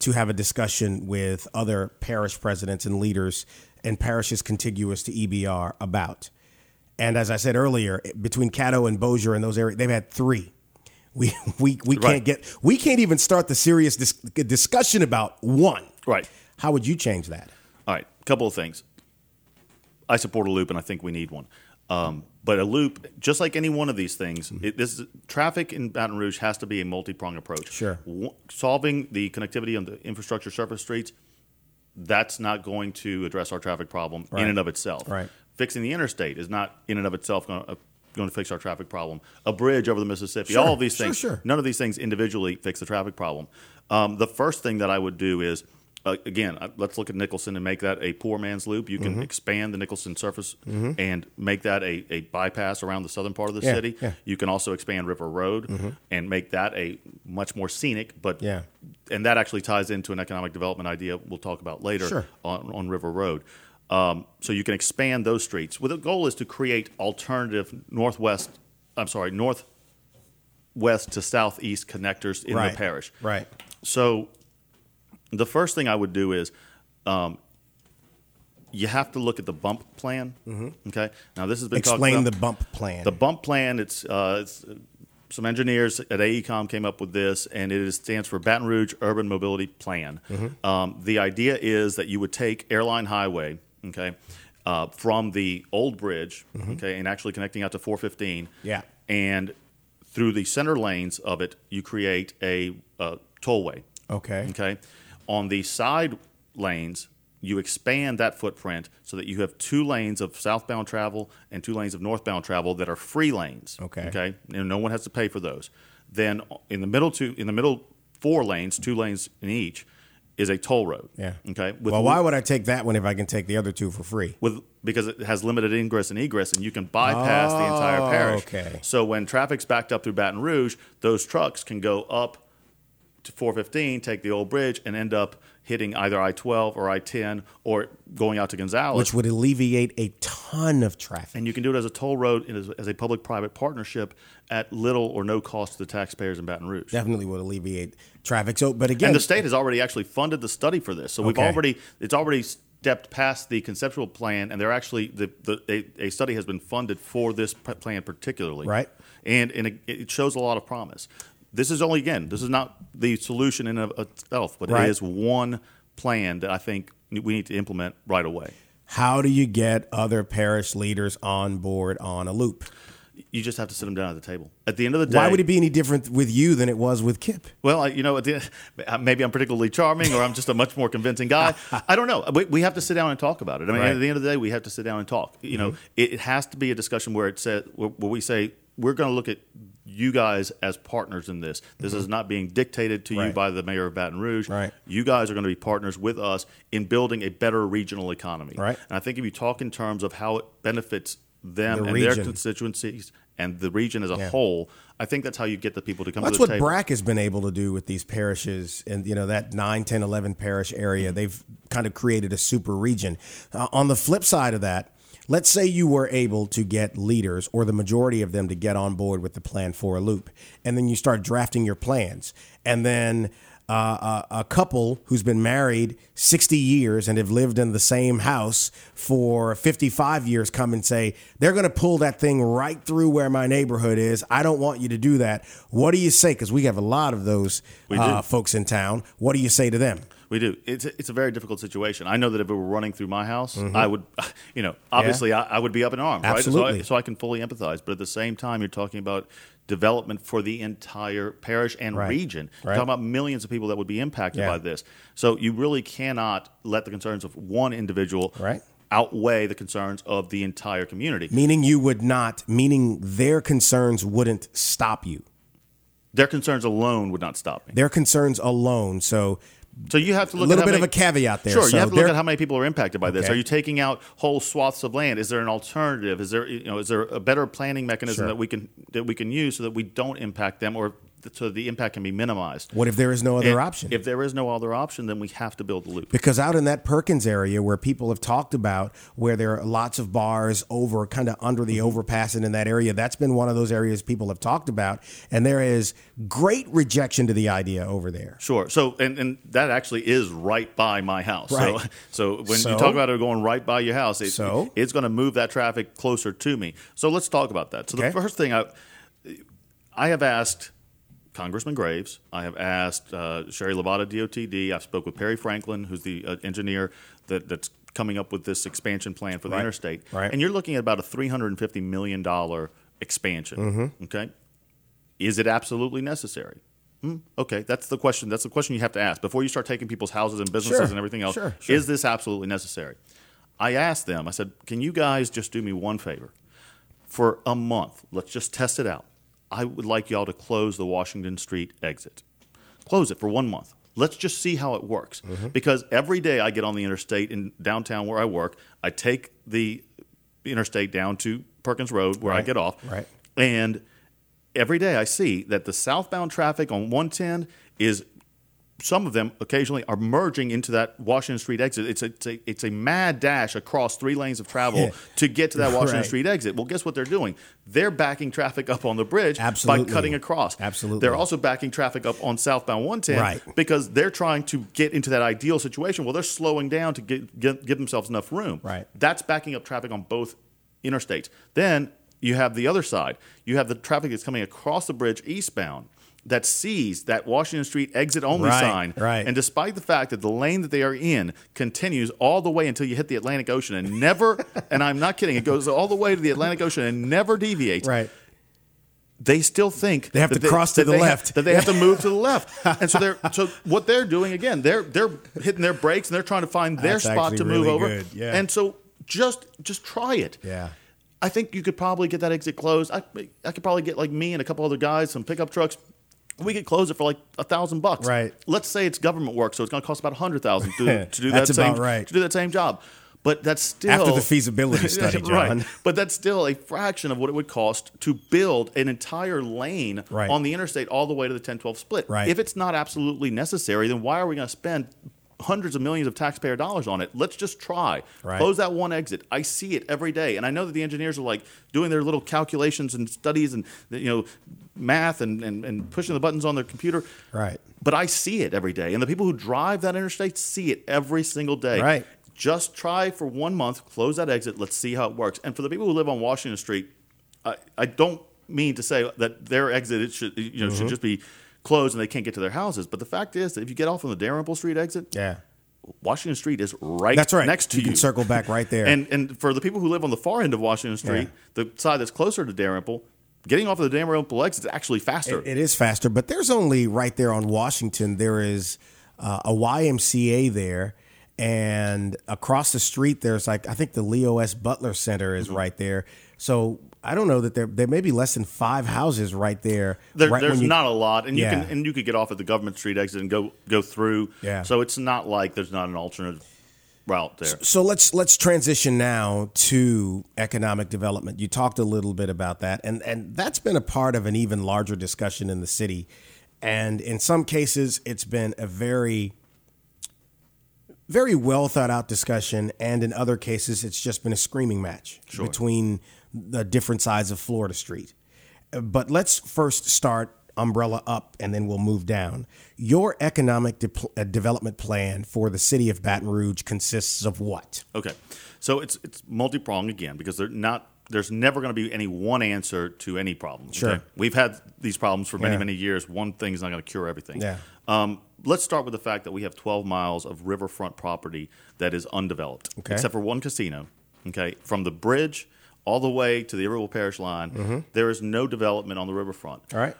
to have a discussion with other parish presidents and leaders and parishes contiguous to EBR about. And as I said earlier, between Caddo and Bossier and those areas, they've had three. We we we can't get we can't even start the serious dis- discussion about one. Right. How would you change that? All right, a couple of things. I support a loop, and I think we need one. Um, but a loop, just like any one of these things, Mm-hmm. it, this traffic in Baton Rouge has to be a multi-pronged approach. Sure. W- solving the connectivity on the infrastructure surface streets that's not going to address our traffic problem Right. in and of itself. Right. Fixing the interstate is not in and of itself going to, uh, going to fix our traffic problem. A bridge over the Mississippi, Sure, all of these sure, things, sure. none of these things individually fix the traffic problem. Um, the first thing that I would do is, uh, again, uh, let's look at Nicholson and make that a poor man's loop. You Mm-hmm. can expand the Nicholson surface and make that a, a bypass around the southern part of the Yeah, city. yeah. Mm-hmm. You can also expand River Road and make that a much more scenic, but Yeah. and that actually ties into an economic development idea we'll talk about later Sure. on, on River Road. Um, so you can expand those streets. Well, the goal is to create alternative northwest. I'm sorry, northwest to southeast connectors in right. the parish. Right. So the first thing I would do is um, you have to look at the bump plan. Okay. Now this has been talked Mm-hmm. Explain the bump plan. The bump plan, it's, uh, it's uh, some engineers at AECOM came up with this, and it is, stands for Baton Rouge Urban Mobility Plan. Mm-hmm. Um, the idea is that you would take Airline Highway, okay, uh, from the old bridge, okay, and actually connecting out to 415. Mm-hmm. Yeah. And through the center lanes of it, you create a uh, tollway. okay. Okay. On the side lanes, you expand that footprint so that you have two lanes of southbound travel and two lanes of northbound travel that are free lanes. Okay. Okay. And no one has to pay for those. Then in the middle two in the middle four lanes, two lanes in each, is a toll road. Yeah. Okay. With well, why would I take that one if I can take the other two for free? with because it has limited ingress and egress, and you can bypass the entire Oh, parish. okay. So when traffic's backed up through Baton Rouge, those trucks can go up to 415, take the old bridge, and end up hitting either I-12 or I-10 or going out to Gonzales. Which would alleviate a ton of traffic. and you can do it as a toll road as, as a public-private partnership at little or no cost to the taxpayers in Baton Rouge. Definitely would alleviate traffic. So, but again, And the state has already actually funded the study for this. So we've already it's already stepped past the conceptual plan, and they're actually the, the a, a study has been funded for this plan particularly. Right. And and it, it shows a lot of promise. This is only again, this is not the solution in of itself, but Right. it is one plan that I think we need to implement right away. how do you get other parish leaders on board on a loop? You just have to sit them down at the table. At the end of the day, Why would it be any different with you than it was with Kip? Well, you know, maybe I'm particularly charming, or I'm just a much more convincing guy. I don't know. We, have to sit down and talk about it. I mean, Right. Mm-hmm. at the end of the day, we have to sit down and talk. You know, it, it has to be a discussion where it says where we say we're going to look at you guys as partners in this. This is not being dictated to you Mm-hmm. By the mayor of Baton Rouge. Right. You guys are going to be partners with us in building a better regional economy. Right. And I think if you talk in terms of how it benefits them The and their constituencies and the region as a Yeah. whole, I think that's how you get the people to come That's to the what table. BRAC has been able to do with these parishes and you know that 9 10 11 parish area they've kind of created a super region uh, on the flip side of that let's say you were able to get leaders or the majority of them to get on board with the plan for a loop and then you start drafting your plans and then uh, a, a couple who's been married 60 years and have lived in the same house for 55 years come and say they're going to pull that thing right through where my neighborhood is. I don't want you to do that. What do you say? Because we have a lot of those uh, folks in town. What do you say to them? We do. It's a, it's a very difficult situation. I know that if it were running through my house, mm-hmm. I would, you know, obviously I, I would be up in arms, right? So Absolutely. I, so I can fully empathize. But at the same time, you're talking about development for the entire parish and Right. region. You're Right. talking about millions of people that would be impacted Yeah. by this. So you really cannot let the concerns of one individual Right. outweigh the concerns of the entire community. Meaning you would not, meaning their concerns wouldn't stop you. Their concerns alone would not stop me. Their concerns alone. So So you have to look a little at bit of a caveat there. Sure, So you have to look at how many people are impacted by this. Okay. Are you taking out whole swaths of land? Is there an alternative? Is there you know is there a better planning mechanism Sure. that we can that we can use so that we don't impact them or so the impact can be minimized? what if there is no other And option? If there is no other option, then we have to build the loop. Because out in that Perkins area where people have talked about where there are lots of bars over kind of under the mm-hmm. overpass and in that area, that's been one of those areas people have talked about. And there is great rejection to the idea over there. Sure. So, and, and that actually is right by my house. Right. So, so when So? you talk about it going right by your house, it, So? it's going to move that traffic closer to me. So let's talk about that. So Okay. the first thing I, I have asked Congressman Graves, I have asked uh, Sherry LeBas at, DOTD. I've spoke with Perry Franklin, who's the uh, engineer that, that's coming up with this expansion plan for the Right. interstate. Right. And you're looking at about a $350 million expansion. Mm-hmm. Okay. Is it absolutely necessary? Okay, that's the question. That's the question you have to ask before you start taking people's houses and businesses Sure, and everything else. sure, sure. Is this absolutely necessary? I asked them. I said, "Can you guys just do me one favor? For a month, let's just test it out. I would like y'all to close the Washington Street exit. Close it for one month. Let's just see how it works. Mm-hmm. Because every day I get on the interstate in downtown where I work, I take the interstate down to Perkins Road where I get off, right. and every day I see that the southbound traffic on 110 is some of them occasionally are merging into that Washington Street exit. It's a, it's a, it's a mad dash across three lanes of travel Yeah. to get to that Washington Right. Street exit. Well, guess what they're doing? They're backing traffic up on the bridge Absolutely. by cutting across. Absolutely. They're also backing traffic up on southbound 110 Right. because they're trying to get into that ideal situation. Well, they're slowing down to get, get, give themselves enough room. Right. That's backing up traffic on both interstates. Then you have the other side. You have the traffic that's coming across the bridge eastbound that sees that Washington Street exit only Right, sign. right. And despite the fact that the lane that they are in continues all the way until you hit the Atlantic Ocean and never, and I'm not kidding, it goes all the way to the Atlantic Ocean and never deviates Right. they still think They have to cross to the left. Have, that they have to move to the left, and so they're so what they're doing again. They're they're hitting their brakes and they're trying to find their That's spot to move really over. yeah. And so just just try it. Yeah. I think you could probably get that exit closed. I I could probably get like me and a couple other guys some pickup trucks. We could close it for like a thousand bucks. Right. Let's say it's government work, so it's going to cost about a hundred thousand to, to do that same right. to do that same job. But that's still After the feasibility study, John. right. But that's still a fraction of what it would cost to build an entire lane Right. on the interstate all the way to the 1012 split. Right. If it's not absolutely necessary, then why are we going to spend hundreds of millions of taxpayer dollars on it? Let's just try. Right. Close that one exit. I see it every day. And I know that the engineers are like doing their little calculations and studies and you know math and, and, and pushing the buttons on their computer. Right. But I see it every day. And the people who drive that interstate see it every single day. Right. Just try for one month, close that exit, let's see how it works. And for the people who live on Washington Street, I, I don't mean to say that their exit it should you know Mm-hmm. should just be closed and they can't get to their houses. But the fact is that if you get off on the Dalrymple Street exit, Yeah. Washington Street is right That's right. next to you you. can circle back right there. And and for the people who live on the far end of Washington Street, the side that's closer to Dalrymple, getting off of the Dalrymple exit is actually faster. It- it is faster, but there's only right there on Washington. There is uh, a YMCA there, and across the street there's like I think the Leo S. Butler Center Mm-hmm. is right there. So I don't know that there there may be less than five houses right there. There, right there's you- not a lot, and you can and you could get off at the government street exit and go go through. Yeah. So it's not like there's not an alternative route there. So let's let's transition now to economic development. You talked a little bit about that, and and that's been a part of an even larger discussion in the city. And in some cases, it's been a very very well thought out discussion, and in other cases, it's just been a screaming match between the different sides of Florida Street. But let's first start umbrella up, and then we'll move down. Your economic de- uh, development plan for the city of Baton Rouge consists of what? Okay, so it's it's multi pronged again because they're not. There's never going to be any one answer to any problem. Sure. okay? we've had these problems for many Yeah. many years. One thing is not going to cure everything. Yeah. Um, let's start with the fact that we have 12 miles of riverfront property that is undeveloped, Okay. except for one casino. Okay, from the bridge all the way to the Iberville Parish line, there is no development on the riverfront. All right.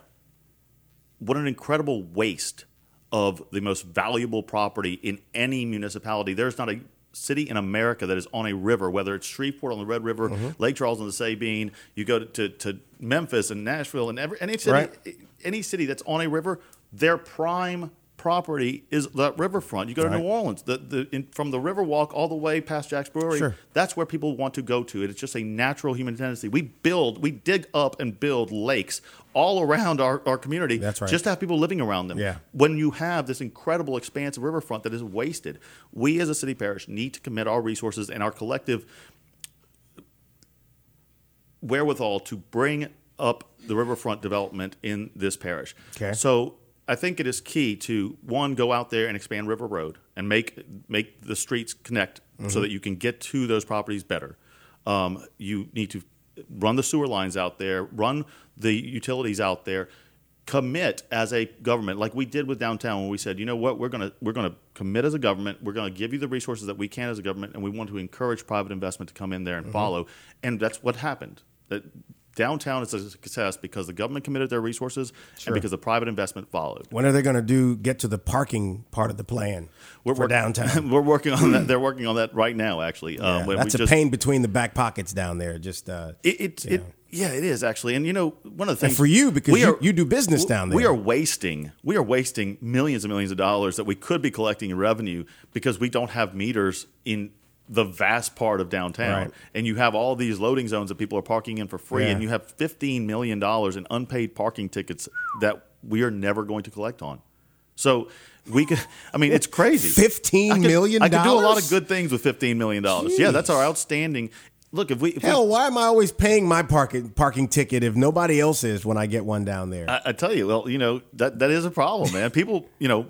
what an incredible waste of the most valuable property in any municipality. There's not a city in America that is on a river, whether it's Shreveport on the Red River, Mm-hmm. Lake Charles on the Sabine, you go to, to, to Memphis and Nashville and every, any city, Right. any city that's on a river, their prime property is that riverfront. You go to Right. New Orleans, the, the, in, from the Riverwalk all the way past Jax Brewery, Sure. that's where people want to go to. It's just a natural human tendency. We build, we dig up and build lakes all around our, our community That's right. just to have people living around them. Yeah. When you have this incredible expanse of riverfront that is wasted, we as a city parish need to commit our resources and our collective wherewithal to bring up the riverfront development in this parish. Okay. So I think it is key to one go out there and expand River Road and make make the streets connect so that you can get to those properties better. Um, you need to run the sewer lines out there, run the utilities out there, commit as a government, like we did with downtown when we said, you know what, we're gonna we're gonna commit as a government, we're gonna give you the resources that we can as a government, and we want to encourage private investment to come in there and follow. And that's what happened. That downtown is a success because the government committed their resources and because the private investment followed. When are they going to do get to the parking part of the plan for work- downtown? We're working on that. They're working on that right now, actually. Yeah, Um, that's a just- pain between the back pockets down there. Just uh, It, it, yeah, it is actually, and you know, one of the And things for you, because we you- you do business down there. We are wasting, we are wasting millions and millions of dollars that we could be collecting in revenue because we don't have meters in the vast part of downtown, Right. and you have all these loading zones that people are parking in for free, Yeah. and you have fifteen million dollars in unpaid parking tickets that we are never going to collect on. So we could, I mean, it's crazy. $15 I could- million I could do a lot of good things with fifteen million dollars. Yeah, that's our outstanding. Look, if we if we- hell. Why am I always paying my parking parking ticket if nobody else is when I get one down there? I, I tell you, well, you know that that is a problem, man. People, you know,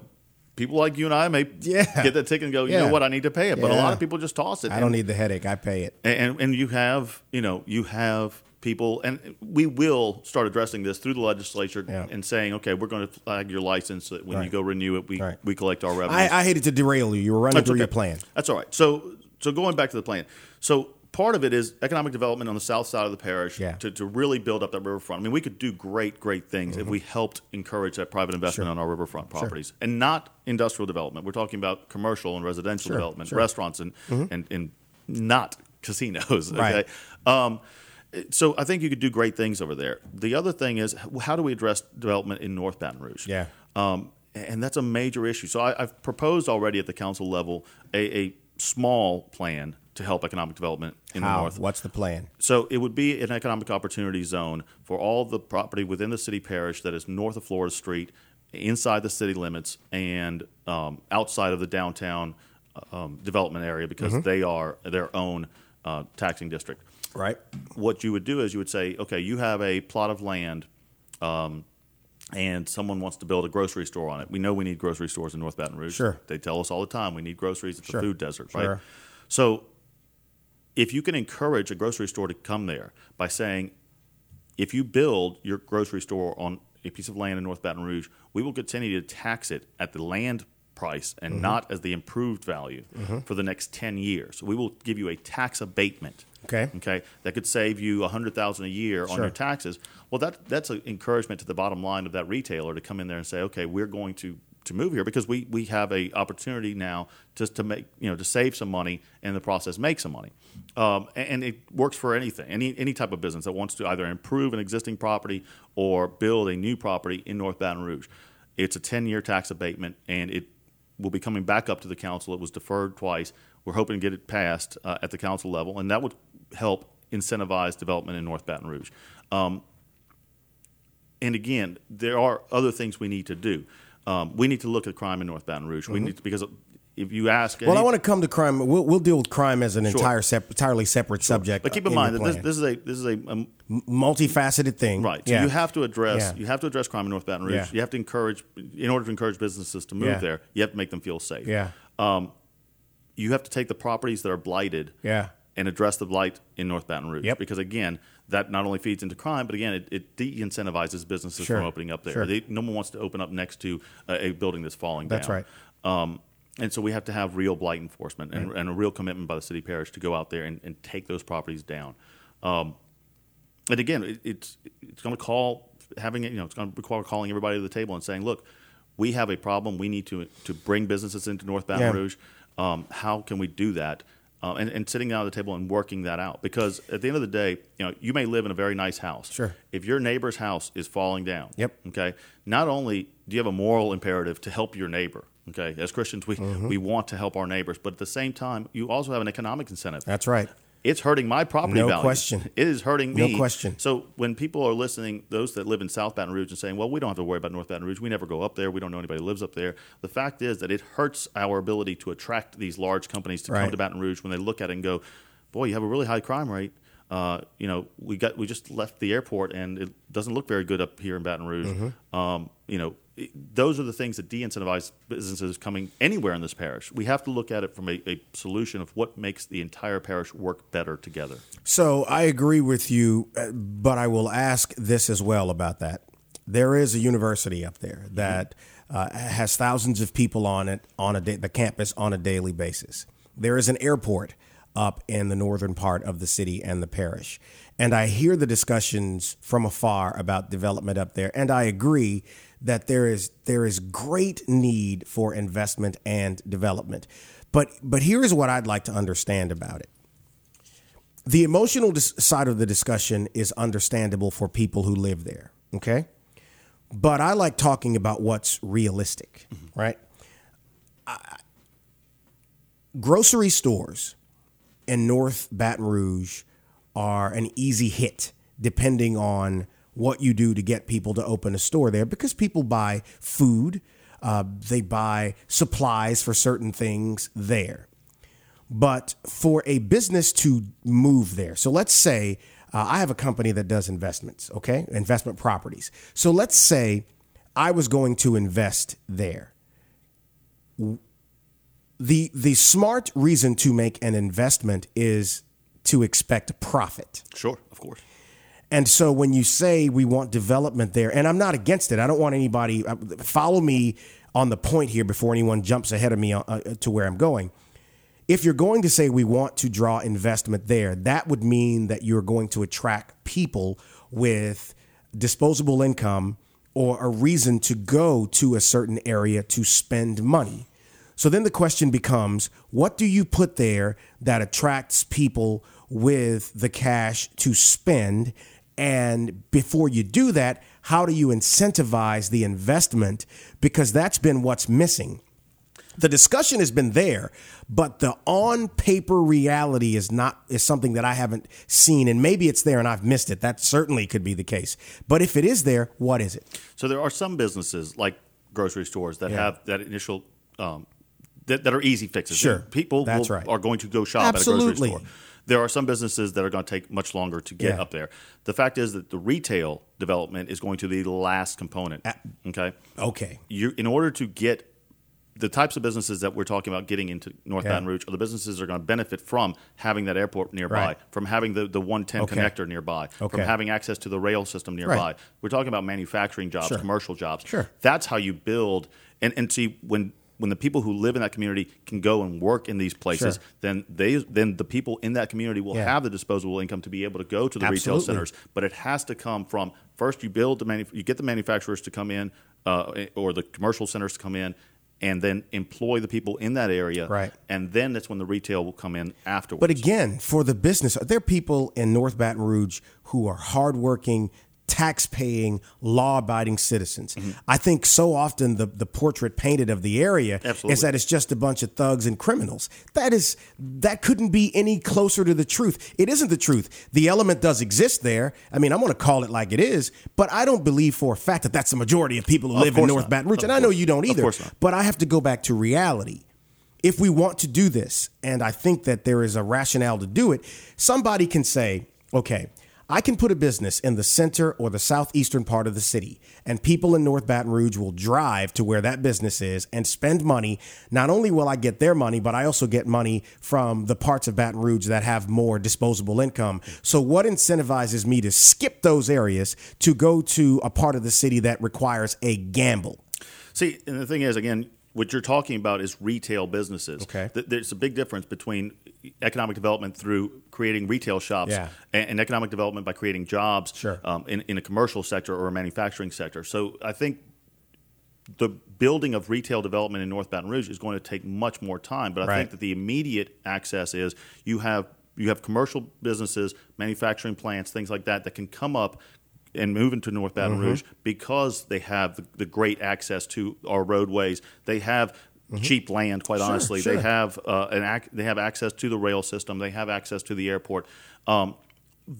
people like you and I may Yeah. get that ticket and go, you Yeah. know what, I need to pay it. But a lot of people just toss it. I don't need the headache. I pay it. and and you have you know you have people, and we will start addressing this through the legislature Yeah. and saying, okay, we're going to flag your license so that when you go renew it, we Right. we collect our revenue. I, I hated to derail you. You were running That's through okay. your plan. That's all right. So so going back to the plan. So part of it is economic development on the south side of the parish Yeah. to, to really build up that riverfront. I mean, we could do great, great things if we helped encourage that private investment Mm-hmm. Sure. on our riverfront properties and not industrial development. We're talking about commercial and residential Sure, development, sure. Mm-hmm. restaurants, and, and and not casinos. Okay. Right. Um, so I think you could do great things over there. The other thing is, how do we address development in North Baton Rouge? Yeah. Um, and that's a major issue. So I, I've proposed already at the council level a, a small plan to help economic development in the How? north. What's the plan? So it would be an economic opportunity zone for all the property within the city parish that is north of Florida Street, inside the city limits, and um, outside of the downtown um, development area because Mm-hmm. they are their own uh, taxing district Right. what you would do is you would say, okay, you have a plot of land, um, and someone wants to build a grocery store on it. We know we need grocery stores in North Baton Rouge. Sure. They tell us all the time we need groceries. It's Sure. a food desert, right? Sure. So if you can encourage a grocery store to come there by saying, if you build your grocery store on a piece of land in North Baton Rouge, we will continue to tax it at the land price and Mm-hmm. not as the improved value for the next 10 years. We will give you a tax abatement. Okay. Okay. That could save you 100000 a year on your taxes. Well, that that's an encouragement to the bottom line of that retailer to come in there and say, okay, we're going to to move here because we, we have a opportunity now just to make you know to save some money and the process make some money, um, and, and it works for anything any any type of business that wants to either improve an existing property or build a new property in North Baton Rouge. It's a ten year tax abatement and it will be coming back up to the council. It was deferred twice. We're hoping to get it passed uh, at the council level, and that would help incentivize development in North Baton Rouge. Um, and again, there are other things we need to do. Um, we need to look at crime in North Baton Rouge. We need to, because if you ask, Mm-hmm. Well, I want to come to crime. We'll, we'll deal with crime as an Sure. entire sep- entirely separate subject. but keep uh, in mind that this, this is a this is a um, multifaceted thing. right. So Yeah. you have to address Yeah. you have to address crime in North Baton Rouge. Yeah. You have to encourage in order to encourage businesses to move there. You have to make them feel safe. Yeah. Um, You have to take the properties that are blighted. Yeah. and address the blight in North Baton Rouge. Yep. Because again, that not only feeds into crime, but again, it, it de-incentivizes businesses Sure. from opening up there. Sure. They, no one wants to open up next to a, a building that's falling That's down. That's right. Um, and so we have to have real blight enforcement and, and a real commitment by the city parish to go out there and, and take those properties down. Um, and again, it, it's it's going to call having it. You know, it's going to require calling everybody to the table and saying, "Look, we have a problem. We need to to bring businesses into North Baton Yeah. Rouge. Um, how can we do that?" Um, and, and sitting down at the table and working that out. Because at the end of the day, you know, you may live in a very nice house. Sure. If your neighbor's house is falling down, Yep. Okay. Not only do you have a moral imperative to help your neighbor. Okay. As Christians, we Mm-hmm. we want to help our neighbors, but at the same time, you also have an economic incentive. That's right. It's hurting my property No value. question. It is hurting me. No question. So when people are listening, those that live in South Baton Rouge and saying, "Well, we don't have to worry about North Baton Rouge. We never go up there. We don't know anybody who lives up there." The fact is that it hurts our ability to attract these large companies to Right. come to Baton Rouge when they look at it and go, "Boy, you have a really high crime rate." Uh, you know, we got we just left the airport and it doesn't look very good up here in Baton Rouge. Mm-hmm. Um, you know, it, those are the things that de-incentivize businesses coming anywhere in this parish. We have to look at it from a, a solution of what makes the entire parish work better together. So I agree with you, uh, but I will ask this as well about that. There is a university up there that uh, has thousands of people on it on a day, the campus on a daily basis. There is an airport up in the northern part of the city and the parish. And I hear the discussions from afar about development up there, and I agree that there is there is great need for investment and development. But but here is what I'd like to understand about it. The emotional dis- side of the discussion is understandable for people who live there, okay? But I like talking about what's realistic, mm-hmm. right? I, grocery stores in North Baton Rouge are an easy hit depending on what you do to get people to open a store there because people buy food, uh, they buy supplies for certain things there. But for a business to move there, so let's say uh, I have a company that does investments, okay, investment properties. So let's say I was going to invest there the the smart reason to make an investment is to expect profit. Sure, of course. And so when you say we want development there, and I'm not against it, I don't want anybody uh, follow me on the point here before anyone jumps ahead of me uh, uh, to where I'm going. If you're going to say we want to draw investment there, that would mean that you're going to attract people with disposable income or a reason to go to a certain area to spend money. So then the question becomes what do you put there that attracts people with the cash to spend? And before you do that, how do you incentivize the investment? Because that's been what's missing. The discussion has been there, but the on paper reality is not is something that I haven't seen and maybe it's there and I've missed it. That certainly could be the case. But if it is there, what is it? So there are some businesses like grocery stores that Yeah. have that initial um, that, that are easy fixes. Sure. people That's will- right. are going to go shop at a Absolutely. grocery store. There are some businesses that are going to take much longer to get Yeah. up there. The fact is that the retail development is going to be the last component. Okay, Okay. you in order to get the types of businesses that we're talking about getting into North Yeah. Baton Rouge are the businesses that are going to benefit from having that airport nearby, Right. from having the, the 110 Okay. connector nearby, Okay. from having access to the rail system nearby. We're talking about manufacturing jobs, Sure. commercial jobs. Sure. That's how you build and, and see when when the people who live in that community can go and work in these places, Sure. then they then the people in that community will Yeah. have the disposable income to be able to go to the retail centers. But it has to come from first you build the manu- you get the manufacturers to come in uh, or the commercial centers to come in. And then employ the people in that area, Right. And then that's when the retail will come in afterwards. But again, for the business, there are people in North Baton Rouge who are hardworking, tax paying, law abiding citizens. Mm-hmm. I think so often the, the portrait painted of the area Absolutely. is that it's just a bunch of thugs and criminals. That is that couldn't be any closer to the truth. It isn't the truth. The element does exist there. I mean, I'm going to call it like it is, but I don't believe for a fact that that's the majority of people who Of live in North not. Baton Rouge. Of And I know you don't either. course. But I have to go back to reality if we want to do this, and I think that there is a rationale to do it, somebody can say, okay, I can put a business in the center or the southeastern part of the city, and people in North Baton Rouge will drive to where that business is and spend money. Not only will I get their money, but I also get money from the parts of Baton Rouge that have more disposable income. So, what incentivizes me to skip those areas to go to a part of the city that requires a gamble? See, and the thing is, again, what you're talking about is retail businesses. Okay. There's a big difference between economic development through creating retail shops Yeah. and, and economic development by creating jobs Sure. um, in, in a commercial sector or a manufacturing sector. So I think the building of retail development in North Baton Rouge is going to take much more time. But I Right. think that the immediate access is you have you have commercial businesses, manufacturing plants, things like that that can come up and move into North Baton Mm-hmm. Rouge because they have the, the great access to our roadways. They have cheap land, quite honestly. Mm-hmm. sure. They have uh, an ac- they have access to the rail system. They have access to the airport. Um,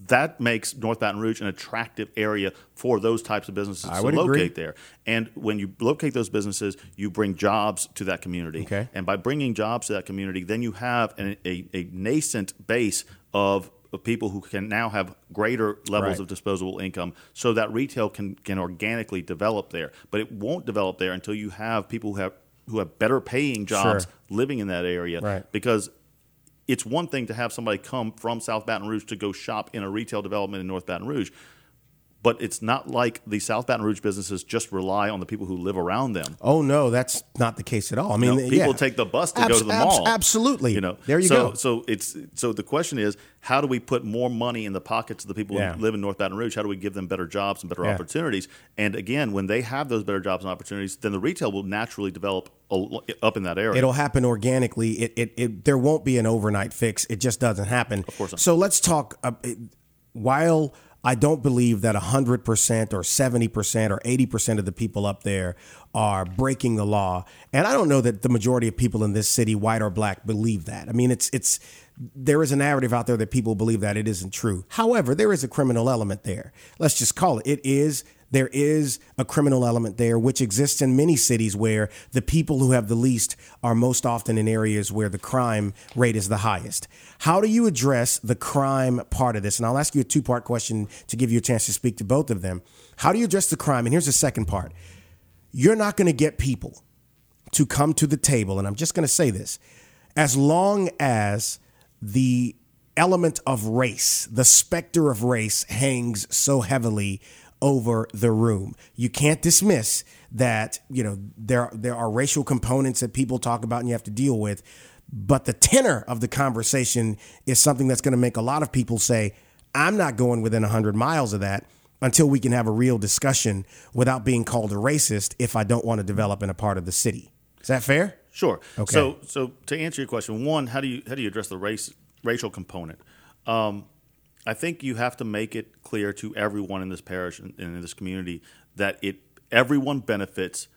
that makes North Baton Rouge an attractive area for those types of businesses I to locate agree. there. And when you locate those businesses, you bring jobs to that community. Okay. And by bringing jobs to that community, then you have an, a, a nascent base of, of people who can now have greater levels Right. of disposable income so that retail can, can organically develop there. But it won't develop there until you have people who have who have better paying jobs Sure. living in that area. Right. Because it's one thing to have somebody come from South Baton Rouge to go shop in a retail development in North Baton Rouge, but it's not like the South Baton Rouge businesses just rely on the people who live around them. Oh no, that's not the case at all. I mean, know, people yeah. take the bus to Abs- go to the abs- mall. absolutely. You know, there you so, go. So it's so the question is, how do we put more money in the pockets of the people Yeah. who live in North Baton Rouge? How do we give them better jobs and better Yeah. opportunities? And again, when they have those better jobs and opportunities, then the retail will naturally develop up in that area. It'll happen organically. It, it, it, there won't be an overnight fix. It just doesn't happen. Of course not. So let's talk. Uh, while I don't believe that 100% or 70% or 80% of the people up there are breaking the law, and I don't know that the majority of people in this city, white or black, believe that. I mean, it's it's there is a narrative out there that people believe that it isn't true. However, there is a criminal element there. Let's just call it. It is there is a criminal element there, which exists in many cities where the people who have the least are most often in areas where the crime rate is the highest. How do you address the crime part of this? And I'll ask you a two part question to give you a chance to speak to both of them. How do you address the crime? And here's the second part you're not going to get people to come to the table, and I'm just going to say this as long as the element of race, the specter of race, hangs so heavily over the room. You can't dismiss that, you know, there there are racial components that people talk about and you have to deal with, but the tenor of the conversation is something that's going to make a lot of people say, "I'm not going within 100 miles of that." Until we can have a real discussion without being called a racist if I don't want to develop in a part of the city. Is that fair? Sure. Okay. So, so to answer your question, one, how do you how do you address the race racial component? Um, I think you have to make it clear to everyone in this parish and in this community that it everyone benefits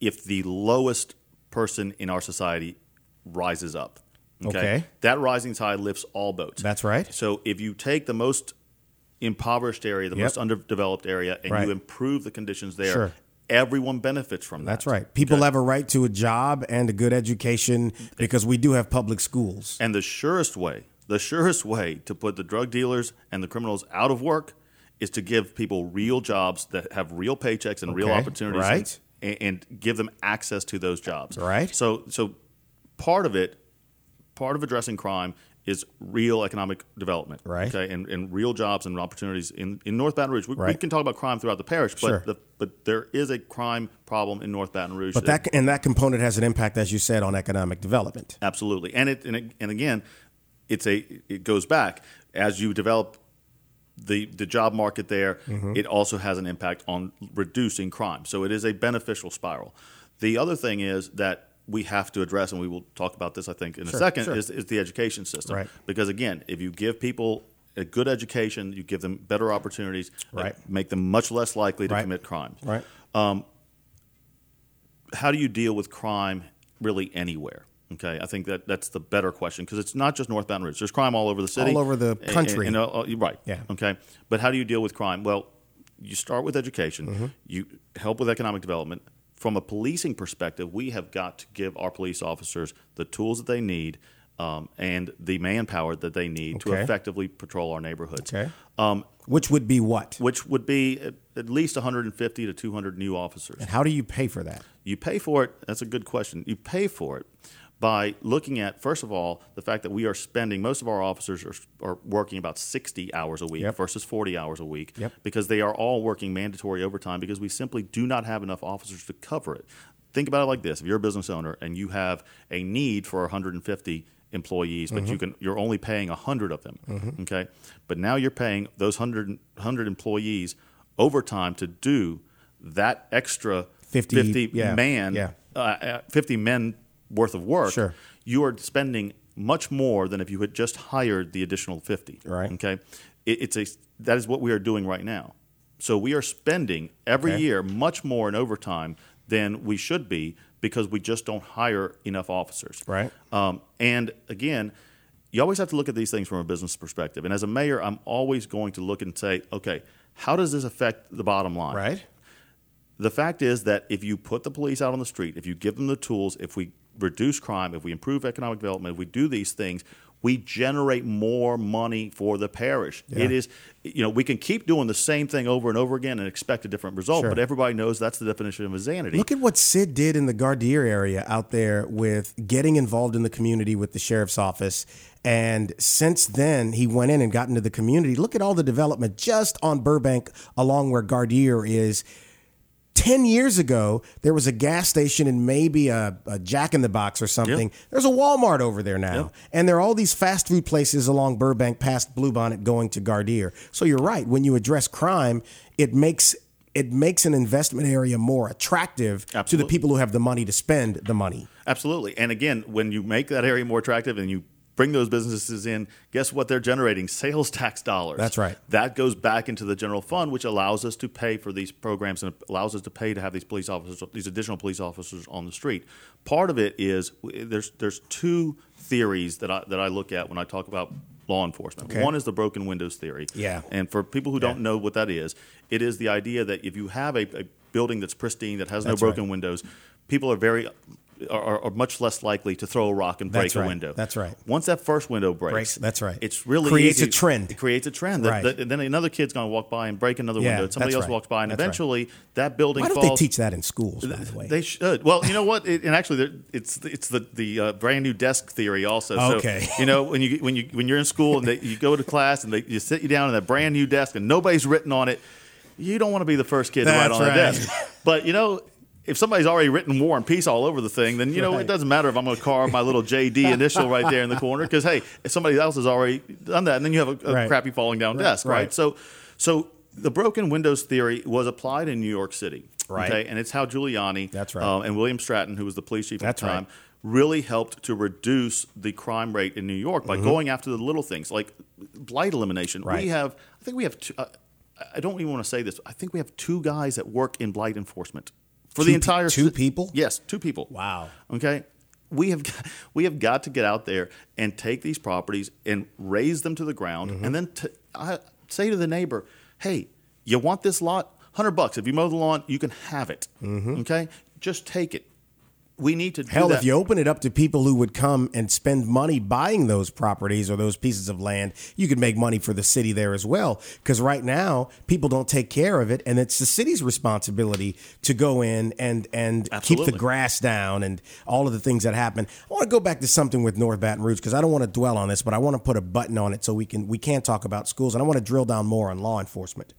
if the lowest person in our society rises up. Okay. That rising tide lifts all boats. That's right. So if you take the most impoverished area, the Yep. most underdeveloped area, and Right. you improve the conditions there, Sure. everyone benefits from that. That's right. People Okay? have a right to a job and a good education because we do have public schools. And the surest way, the surest way to put the drug dealers and the criminals out of work is to give people real jobs that have real paychecks and real opportunities, right. And, and give them access to those jobs. Right. So, so part of it, part of addressing crime is real economic development, Right. Okay, and, and real jobs and opportunities in, in North Baton Rouge. We, we can talk about crime throughout the parish, but Sure. the, but there is a crime problem in North Baton Rouge. But that and that component has an impact, as you said, on economic development. Absolutely, and it and, it, and again, it's a it goes back as you develop the the job market there. Mm-hmm. It also has an impact on reducing crime. So it is a beneficial spiral. The other thing is that we have to address, and we will talk about this, I think, in Sure, a second, sure. is, is the education system. Right. Because again, if you give people a good education, you give them better opportunities, Right. make them much less likely to Right. commit crimes Right. how do you deal with crime really anywhere? Okay, I think that that's the better question because it's not just North Baton Rouge. There's crime all over the city, All over the country. and- and, uh, you're right. Yeah. Okay, but how do you deal with crime? Well, you start with education. Mm-hmm. You help with economic development. From a policing perspective, we have got to give our police officers the tools that they need um, and the manpower that they need to effectively patrol our neighborhoods. Okay. Um, Which would be what? which would be at, at least 150 to 200 new officers. And how do you pay for that? You pay for it. That's a good question. You pay for it by looking at first of all the fact that we are spending most of our officers are, are working about 60 hours a week Yep. versus 40 hours a week Yep. because they are all working mandatory overtime because we simply do not have enough officers to cover it. Think about it like this: if you're a business owner and you have a need for 150 employees, but Mm-hmm. you can you're only paying 100 of them, okay? But now you're paying those 100, 100 employees overtime to do that extra 50 50 yeah, man, yeah. uh, uh, 50 men worth of work, Sure. you are spending much more than if you had just hired the additional 50. Right. Okay. It, it's a that is what we are doing right now. So we are spending every Okay. year much more in overtime than we should be because we just don't hire enough officers. Right. Um, and again, you always have to look at these things from a business perspective. And as a mayor, I'm always going to look and say, okay, how does this affect the bottom line? Right. The fact is that if you put the police out on the street, if you give them the tools, if we reduce crime, if we improve economic development, if we do these things, we generate more money for the parish. Yeah. It is, you know, we can keep doing the same thing over and over again and expect a different result, Sure. but everybody knows that's the definition of insanity. Look at what Sid did in the Gardere area out there with getting involved in the community with the sheriff's office And since then, he went in and got into the community. Look at all the development just on Burbank, along where Gardere is. 10 years ago, there was a gas station and maybe a, a Jack in the Box or something. Yeah. There's a Walmart over there now. Yeah. And there are all these fast food places along Burbank past Bluebonnet going to Gardere. So you're right. When you address crime, it makes it makes an investment area more attractive to the people who have the money to spend the money. Absolutely. And again, when you make that area more attractive and you bring those businesses in, guess what they're generating? Sales tax dollars. That's right. That goes back into the general fund, which allows us to pay for these programs and allows us to pay to have these police officers, these additional police officers on the street. Part of it is there's there's two theories that I that I look at when I talk about law enforcement. Okay. One is the broken windows theory. Yeah. And for people who don't know what that is, it is the idea that if you have a, a building that's pristine that has no broken right. windows, people are very are, are much less likely to throw a rock and break That's a right. window. That's right. Once that first window breaks, Breaks, that's right. It's really Creates easy- a trend. It creates a trend. Right. that- and then another kid's going to walk by and break another Yeah, window. Somebody else right. walks by, and That's eventually that building Why don't falls. they teach that in schools, by the way? They should. Well, you know what? It, and actually, it's it's the the uh, brand new desk theory also. So, Okay. you know, when you when you when you're in school and they, you go to class and they you sit you down in that brand new desk and nobody's written on it, you don't want to be the first kid to write on the right. desk. But you know. If somebody's already written War and Peace all over the thing, then you know Right. it doesn't matter if I'm going to carve my little JD initial right there in the corner because hey, if somebody else has already done that, and then you have a, a Right. crappy falling down Right, desk, right? So, so the broken windows theory was applied in New York City, Right. Okay, and it's how Giuliani, That's right. um, and William Bratton, who was the police chief That's at the time, really helped to reduce the crime rate in New York by going after the little things like blight elimination. Mm-hmm. We have, I think we have, two, uh, I don't even want to say this. I think we have two guys that work in blight enforcement for Two the pe- entire two ci- people? Yes, two people. Wow. Okay. We have got, we have got to get out there and take these properties and raise them to the ground, Mm-hmm. and then t- I say to the neighbor, "Hey, you want this lot? Hundred bucks. If you mow the lawn, you can have it. Okay, just take it. We need to. Hell, if you open it up to people who would come and spend money buying those properties or those pieces of land, you could make money for the city there as well. Because right now, people don't take care of it, and it's the city's responsibility to go in and and keep the grass down and all of the things that happen. I want to go back to something with North Baton Rouge because I don't want to dwell on this, but I want to put a button on it so we can we can talk about schools, and I want to drill down more on law enforcement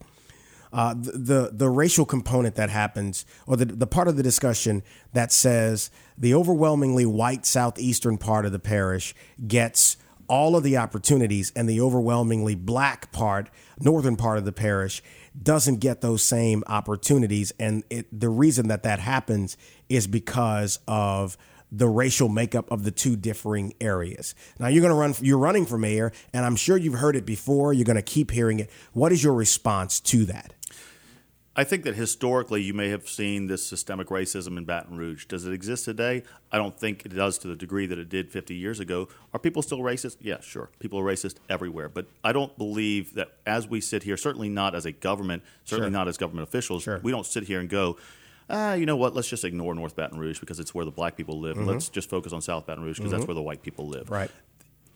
uh, the, the the racial component that happens, or the the part of the discussion that says the overwhelmingly white southeastern part of the parish gets all of the opportunities, and the overwhelmingly black part, northern part of the parish, doesn't get those same opportunities. And it, the reason that that happens is because of the racial makeup of the two differing areas. Now you're going to run you're running for mayor and I'm sure you've heard it before, you're going to keep hearing it. What is your response to that? I think that historically you may have seen this systemic racism in Baton Rouge. Does it exist today? I don't think it does to the degree that it did 50 years ago. Are people still racist? Yeah, sure. People are racist everywhere. But I don't believe that as we sit here, certainly not as a government, certainly Sure. not as government officials, Sure. we don't sit here and go, ah, you know what, let's just ignore North Baton Rouge because it's where the black people live. and Let's just focus on South Baton Rouge because that's where the white people live Right.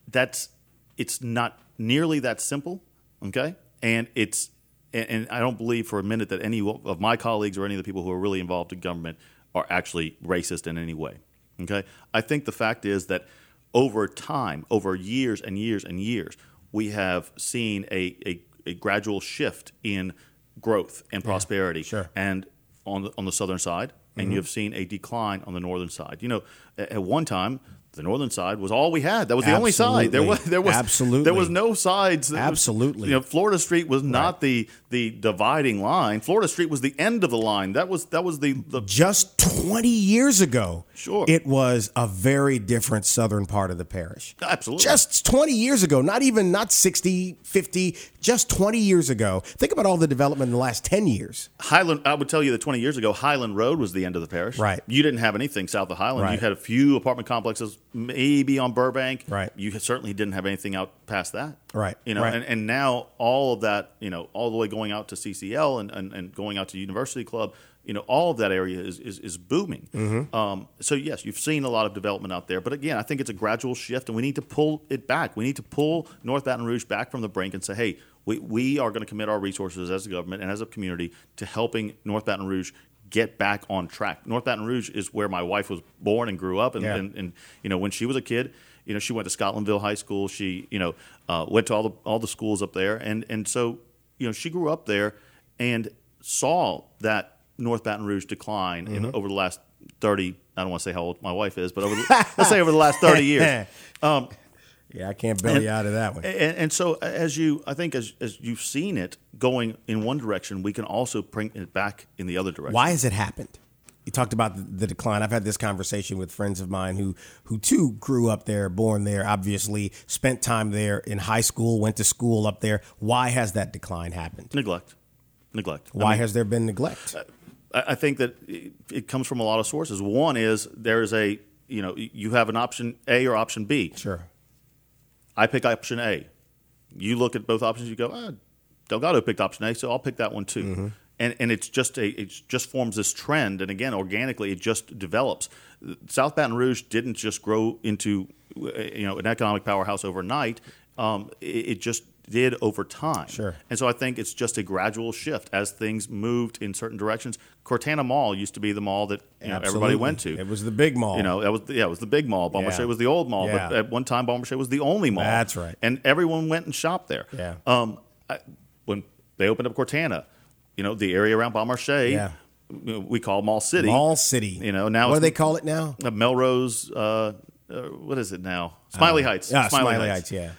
that's it's not nearly that simple okay and it's and, and i don't believe for a minute that any of my colleagues or any of the people who are really involved in government are actually racist in any way okay i think the fact is that over time over years and years and years we have seen a, a, a gradual shift in growth and prosperity sure. Mm-hmm. and on the, on the southern side and you have seen a decline on the northern side you know at, at one time the northern side was all we had. That was the only side. There was there was Absolutely. there was no sides. That was- Absolutely. you know, Florida Street was not the the dividing line. Florida Street was the end of the line. That was that was the, the Just 20 years ago, Sure. it was a very different southern part of the parish. Absolutely. Just 20 years ago, not even not 60, 50, just 20 years ago. Think about all the development in the last 10 years. Highland. I would tell you that 20 years ago, Highland Road was the end of the parish. Right. You didn't have anything south of Highland. Right. You had a few apartment complexes, maybe on Burbank. Right. You certainly didn't have anything out past that. Right. You know, Right. and, and now all of that, you know, all the way going out to CCL and, and, and going out to University Club, you know, all of that area is, is, is booming. Mm-hmm. Um, so, yes, you've seen a lot of development out there. But again, I think it's a gradual shift, and we need to pull it back. We need to pull North Baton Rouge back from the brink and say, hey, we, we are going to commit our resources as a government and as a community to helping North Baton Rouge get back on track. North Baton Rouge is where my wife was born and grew up, and, Yeah. and, and you know when she was a kid, you know she went to Scotlandville High School. She you know uh, went to all the all the schools up there, and and so you know she grew up there and saw that North Baton Rouge decline in, over the last thirty. I don't want to say how old my wife is, but over the, let's say over the last thirty years. Um, Yeah, I can't bail you out of that one. and, and so, as you, I think, as, as you've seen it going in one direction, we can also bring it back in the other direction. Why has it happened? You talked about the, the decline. I've had this conversation with friends of mine who who too grew up there, born there, obviously spent time there in high school, went to school up there. Why has that decline happened? Neglect. Neglect. I Why mean, has there been neglect? I think that it- it comes from a lot of sources. One is there is a, you know, you have an option A or option B. Sure. I pick option A. You look at both options. You go, ah, Delgado picked option A, so I'll pick that one too. Mm-hmm. And and it's just a it just forms this trend, and again, organically, it just develops. South Baton Rouge didn't just grow into you know an economic powerhouse overnight. Um, it, it just did over time. Sure. And so I think it's just a gradual shift as things moved in certain directions. Cortana Mall used to be the mall that you know, everybody went to. It was the big mall. You know, that was yeah, it was the big mall. Bon Marche Yeah. was the old mall, Yeah. but at one time Bon Marche was the only mall. That's right. And everyone went and shopped there. Yeah. Um, I, when they opened up Cortana, you know, the area around Bon Marche, Yeah. we call Mall City. Mall City. You know, now what do they call it now? Uh, Melrose. Uh, uh, what is it now? Smiley Heights. Yeah, Smiley, Heights. Yeah.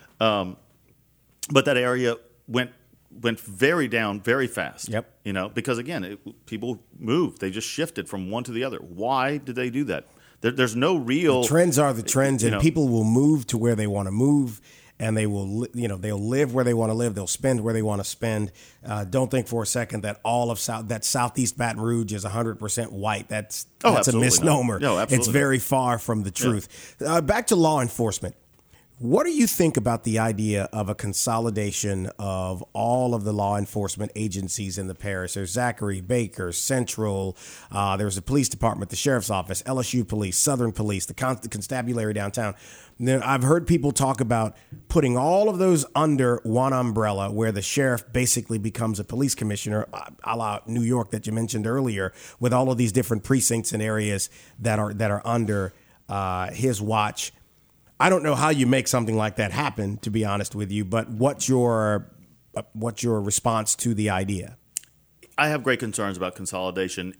But that area went went very down very fast. Yep. You know, because again, it, people moved. They just shifted from one to the other. Why did they do that? There, there's no real trends are the trends, and know- people will move to where they want to move, and they will, you know, they'll live where they want to live. They'll spend where they want to spend. Uh, don't think for a second that all of South that Southeast Baton Rouge is 100 percent white. That's Oh, that's a absolutely not. misnomer. No, absolutely it's very far from the truth. Uh, back to law enforcement. What do you think about the idea of a consolidation of all of the law enforcement agencies in the parish? There's Zachary, Baker, Central, uh, there's the police department, the sheriff's office, LSU police, Southern police, the, con- the constabulary downtown. Now, I've heard people talk about putting all of those under one umbrella where the sheriff basically becomes a police commissioner, uh, a la New York that you mentioned earlier, with all of these different precincts and areas that are, that are under uh, his watch. I don't know how you make something like that happen, to be honest with you. But what's your uh, what's your response to the idea? I have great concerns about consolidation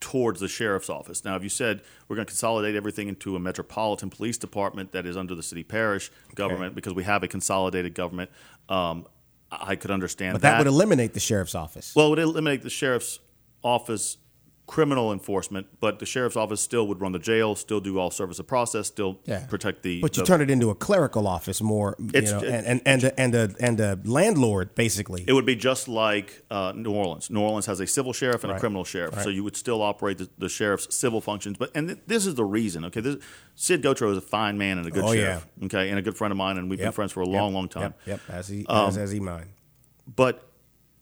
towards the sheriff's office. Now, if you said we're going to consolidate everything into a metropolitan police department that is under the city parish government because we have a consolidated government, um, I could understand But that would eliminate the sheriff's office. well, it would eliminate the sheriff's office criminal enforcement, but the sheriff's office still would run the jail, still do all service of process, still Yeah. protect the. but you the- turn it into a clerical office more, you know, and and and a, and a and a landlord basically. It would be just like uh, New Orleans. New Orleans has a civil sheriff and Right. a criminal sheriff, so you would still operate the, the sheriff's civil functions. But and th- this is the reason. Okay, this, Sid Gautreaux is a fine man and a good Oh, sheriff. Okay, and a good friend of mine, and we've been friends for a Yep. long, long time. Yep, yep. as he Um, as, as he mine. But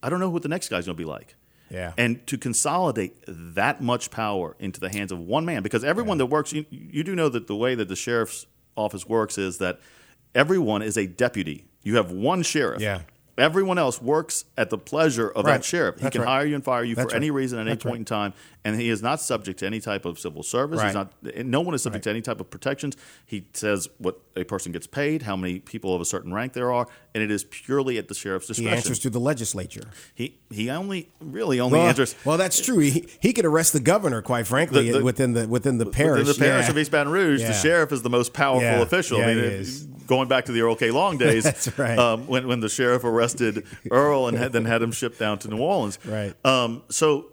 I don't know what the next guy's going to be like. Yeah. And to consolidate that much power into the hands of one man, because everyone that works, you, you do know that the way that the sheriff's office works is that everyone is a deputy. You have one sheriff. Yeah. Everyone else works at the pleasure of Right. that sheriff. He That's can right. hire you and fire you That's for any reason at any That's point right. in time, and he is not subject to any type of civil service. Right. He's not. No one is subject to any type of protections. He says what a person gets paid, how many people of a certain rank there are, and it is purely at the sheriff's discretion. He answers to the legislature. He he only really only Well, enters well, that's true. He, he could arrest the governor, quite frankly, The- the- within the within the parish. within the parish yeah. of East Baton Rouge. Yeah. The sheriff is the most powerful Yeah. official. Yeah, I mean, he it- is. going back to the Earl K. Long days, That's right. um, when when the sheriff arrested Earl and had, then had him shipped down to New Orleans. Right. Um, so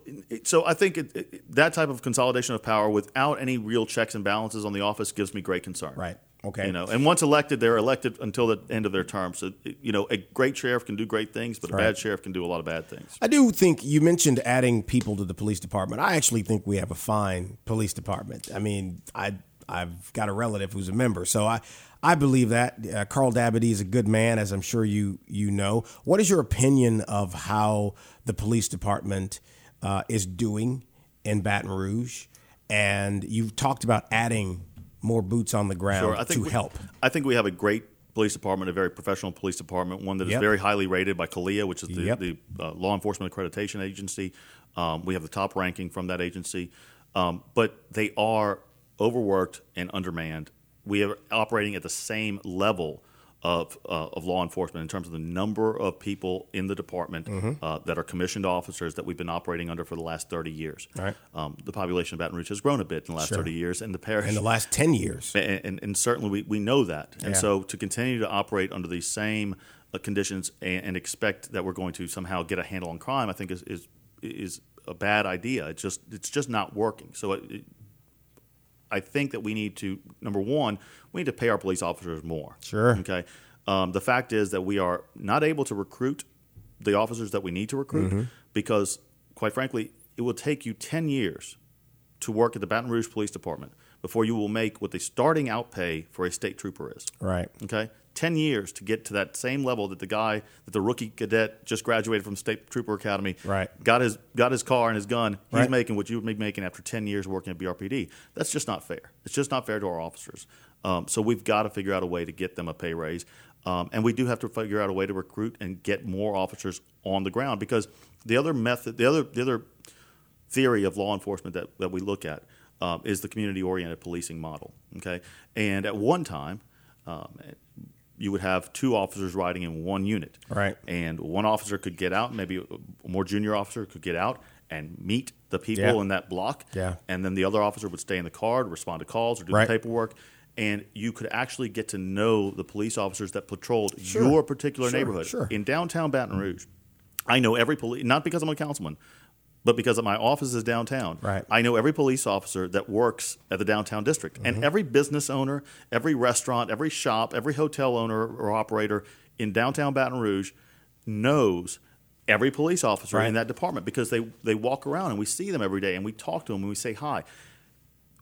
so I think it, that type of consolidation of power without any real checks and balances on the office gives me great concern. Right. Okay. You know, and once elected, they're elected until the end of their term. So you know, a great sheriff can do great things, but a Right. bad sheriff can do a lot of bad things. I do think you mentioned adding people to the police department. I actually think we have a fine police department. I mean, I I've got a relative who's a member, so I I believe that uh, Carl Dabadie is a good man, as I'm sure you you know. What is your opinion of how the police department uh, is doing in Baton Rouge? And you've talked about adding more boots on the ground Sure, I think to we- help. I think we have a great police department, a very professional police department, one that is Yep. very highly rated by CALEA, which is the, Yep. the uh, law enforcement accreditation agency. Um, we have the top ranking from that agency, um, but they are overworked and undermanned. We are operating at the same level of, uh, of law enforcement in terms of the number of people in the department Mm-hmm. uh, that are commissioned officers that we've been operating under for the last 30 years. Right. Um, the population of Baton Rouge has grown a bit in the last Sure. 30 years, and the parish In the last 10 years. and, and, and certainly we, we know that. And Yeah. so to continue to operate under these same uh, conditions and, and expect that we're going to somehow get a handle on crime, I think is is, is a bad idea. It's just it's just not working. So it, it, I think that we need to number one, we need to pay our police officers more. Sure. Okay. Um, the fact is that we are not able to recruit the officers that we need to recruit Mm-hmm. because, quite frankly, it will take you ten years to work at the Baton Rouge Police Department before you will make what the starting out pay for a state trooper is. Right. Okay? 10 years to get to that same level that the guy, that the rookie cadet just graduated from State Trooper Academy, Right. got his got his car and his gun. He's Right. making what you would be making after 10 years working at BRPD. That's just not fair. It's just not fair to our officers. Um, so we've got to figure out a way to get them a pay raise. Um, and we do have to figure out a way to recruit and get more officers on the ground because the other method, the other, the other theory of law enforcement that, that we look at um, is the community oriented policing model. Okay, and at one time, um, you would have two officers riding in one unit. Right. And one officer could get out, maybe a more junior officer could get out and meet the people Yeah. in that block. Yeah. And then the other officer would stay in the car to respond to calls or do Right. the paperwork. And you could actually get to know the police officers that patrolled Sure. your particular Sure, neighborhood. sure. In downtown Baton Rouge, I know every police, not because I'm a councilman, but because my office is downtown. Right. I know every police officer that works at the downtown district, Mm-hmm. and every business owner, every restaurant, every shop, every hotel owner or operator in downtown Baton Rouge knows every police officer Right. in that department because they they walk around and we see them every day and we talk to them and we say hi.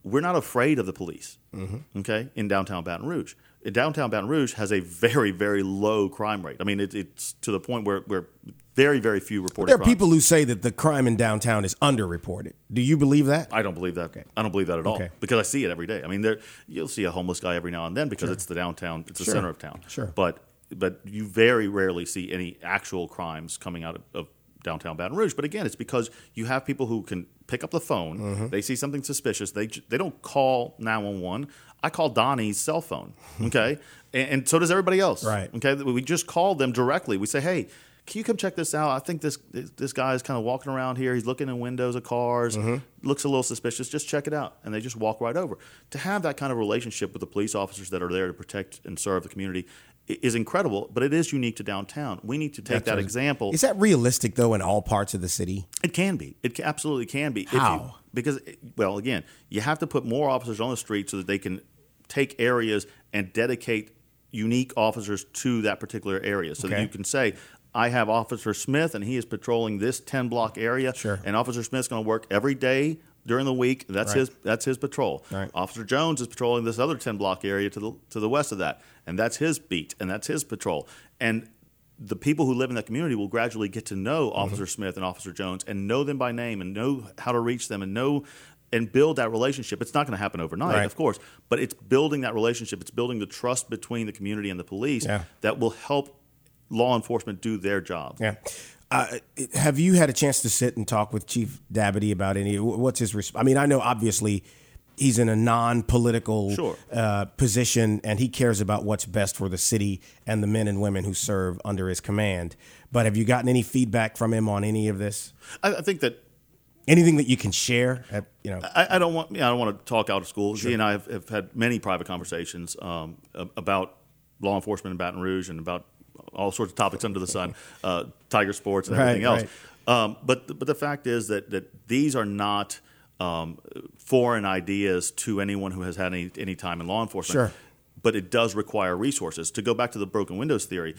We're not afraid of the police, Mm-hmm. okay, in downtown Baton Rouge. In downtown Baton Rouge has a very, very low crime rate. I mean, it, it's to the point where, where very, very few reported There are crimes. people who say that the crime in downtown is underreported. Do you believe that? I don't believe that. I don't believe that at all Okay. because I see it every day. I mean, there you'll see a homeless guy every now and then because it's the downtown, it's the Sure. center of town. Sure. But but you very rarely see any actual crimes coming out of, of downtown Baton Rouge. But again, it's because you have people who can pick up the phone. Mm-hmm. They see something suspicious. They they don't call nine one one. I call Donnie's cell phone. Okay, and, and so does everybody else. Right. Okay, we just call them directly. We say, hey. Can you come check this out? I think this this guy is kind of walking around here. He's looking in windows of cars. Mm-hmm. Looks a little suspicious. Just check it out, and they just walk right over. To have that kind of relationship with the police officers that are there to protect and serve the community is incredible. But it is unique to downtown. We need to take that That's- example. Is that realistic though in all parts of the city? It can be. It absolutely can be. If you- How? because, well, again, you have to put more officers on the street so that they can take areas and dedicate unique officers to that particular area. So that you can say, I have Officer Smith and he is patrolling this 10 block area. Sure. And Officer Smith's going to work every day during the week. That's Right. his that's his patrol. Right. Officer Jones is patrolling this other 10 block area to the to the west of that. And that's his beat and that's his patrol. And the people who live in that community will gradually get to know mm-hmm. Officer Smith and Officer Jones and know them by name and know how to reach them and know and build that relationship. It's not going to happen overnight, Right. of course, but it's building that relationship. It's building the trust between the community and the police Yeah. that will help law enforcement do their job. Yeah. Uh, have you had a chance to sit and talk with Chief Dabadie about any? What's his? response? I mean, I know obviously he's in a non-political Sure. uh, position, and he cares about what's best for the city and the men and women who serve under his command. But have you gotten any feedback from him on any of this? I, I think that Anything that you can share? At, you know, I, I don't want. I don't want to talk out of school. He and I have, have had many private conversations um, about law enforcement in Baton Rouge and about all sorts of topics under the sun, uh, tiger sports and Right, everything else. right. Um, but but the fact is that that these are not um, foreign ideas to anyone who has had any any time in law enforcement. Sure. But it does require resources. To go back to the broken windows theory,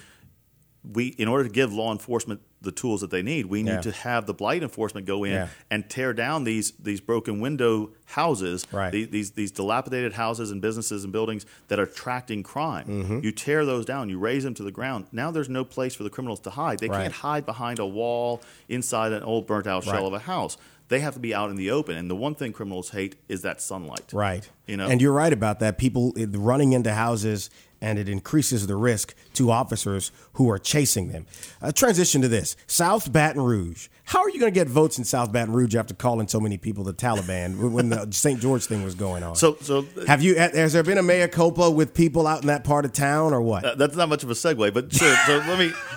we in order to give law enforcement the tools that they need, we need Yeah. to have the blight enforcement go in Yeah. and tear down these these broken window houses, Right. the- these these dilapidated houses and businesses and buildings that are attracting crime. Mm-hmm. You tear those down, you raise them to the ground. Now there's no place for the criminals to hide. They Right. can't hide behind a wall inside an old burnt out shell Right. of a house. They have to be out in the open. And the one thing criminals hate is that sunlight. right? You know, and you're right about that. People running into houses and it increases the risk to officers who are chasing them. Uh, transition to this South Baton Rouge. How are you going to get votes in South Baton Rouge after calling so many people the Taliban when- when the St. George thing was going on? So, so have you has there been a mea culpa with people out in that part of town or what? uh, that's not much of a segue, but sure. So let me.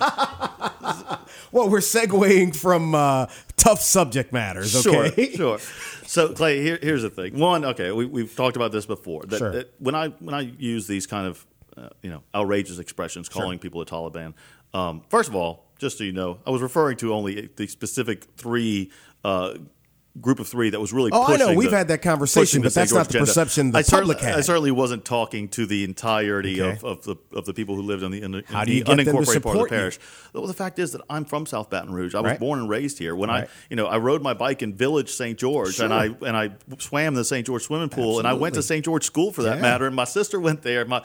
well, we're segueing from uh, tough subject matters. Okay, Sure, sure. So Clay, here, here's the thing. One, okay, we, we've talked about this before. That, Sure. that when I when I use these kind of uh, you know outrageous expressions, calling people the Taliban. Um, first of all, just so you know, I was referring to only the specific three. Uh, Group of three that was really. Oh, I know. We've the- had that conversation, but that's not the agenda. perception the I certainly- public had. I certainly wasn't talking to the entirety Okay. of, of the of the people who lived in the, in the, How in do you the get them to unincorporated part of the you? parish. Well, the fact is that I'm from South Baton Rouge. I was Right. born and raised here. When Right. I, you know, I rode my bike in Village St. George, and I and I swam the St. George swimming pool, and I went to St. George School for that Yeah. matter. And my sister went there. My,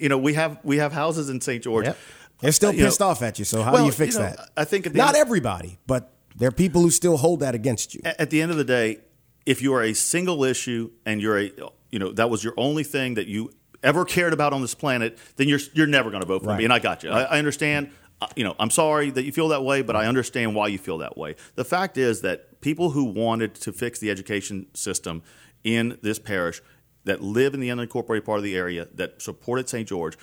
you know, we have we have houses in St. George. Yep. They're still Uh, you know, pissed off at you. So how well, do you fix you know, that? I think not everybody, but there are people who still hold that against you. at the end of the day, if you are a single issue and you're a, you know, that was your only thing that you ever cared about on this planet, then you're you're never going to vote for Right. me. And I got you. I, I understand. uh, You know, I'm sorry that you feel that way, but I understand why you feel that way. The fact is that people who wanted to fix the education system in this parish that live in the unincorporated part of the area that supported St. George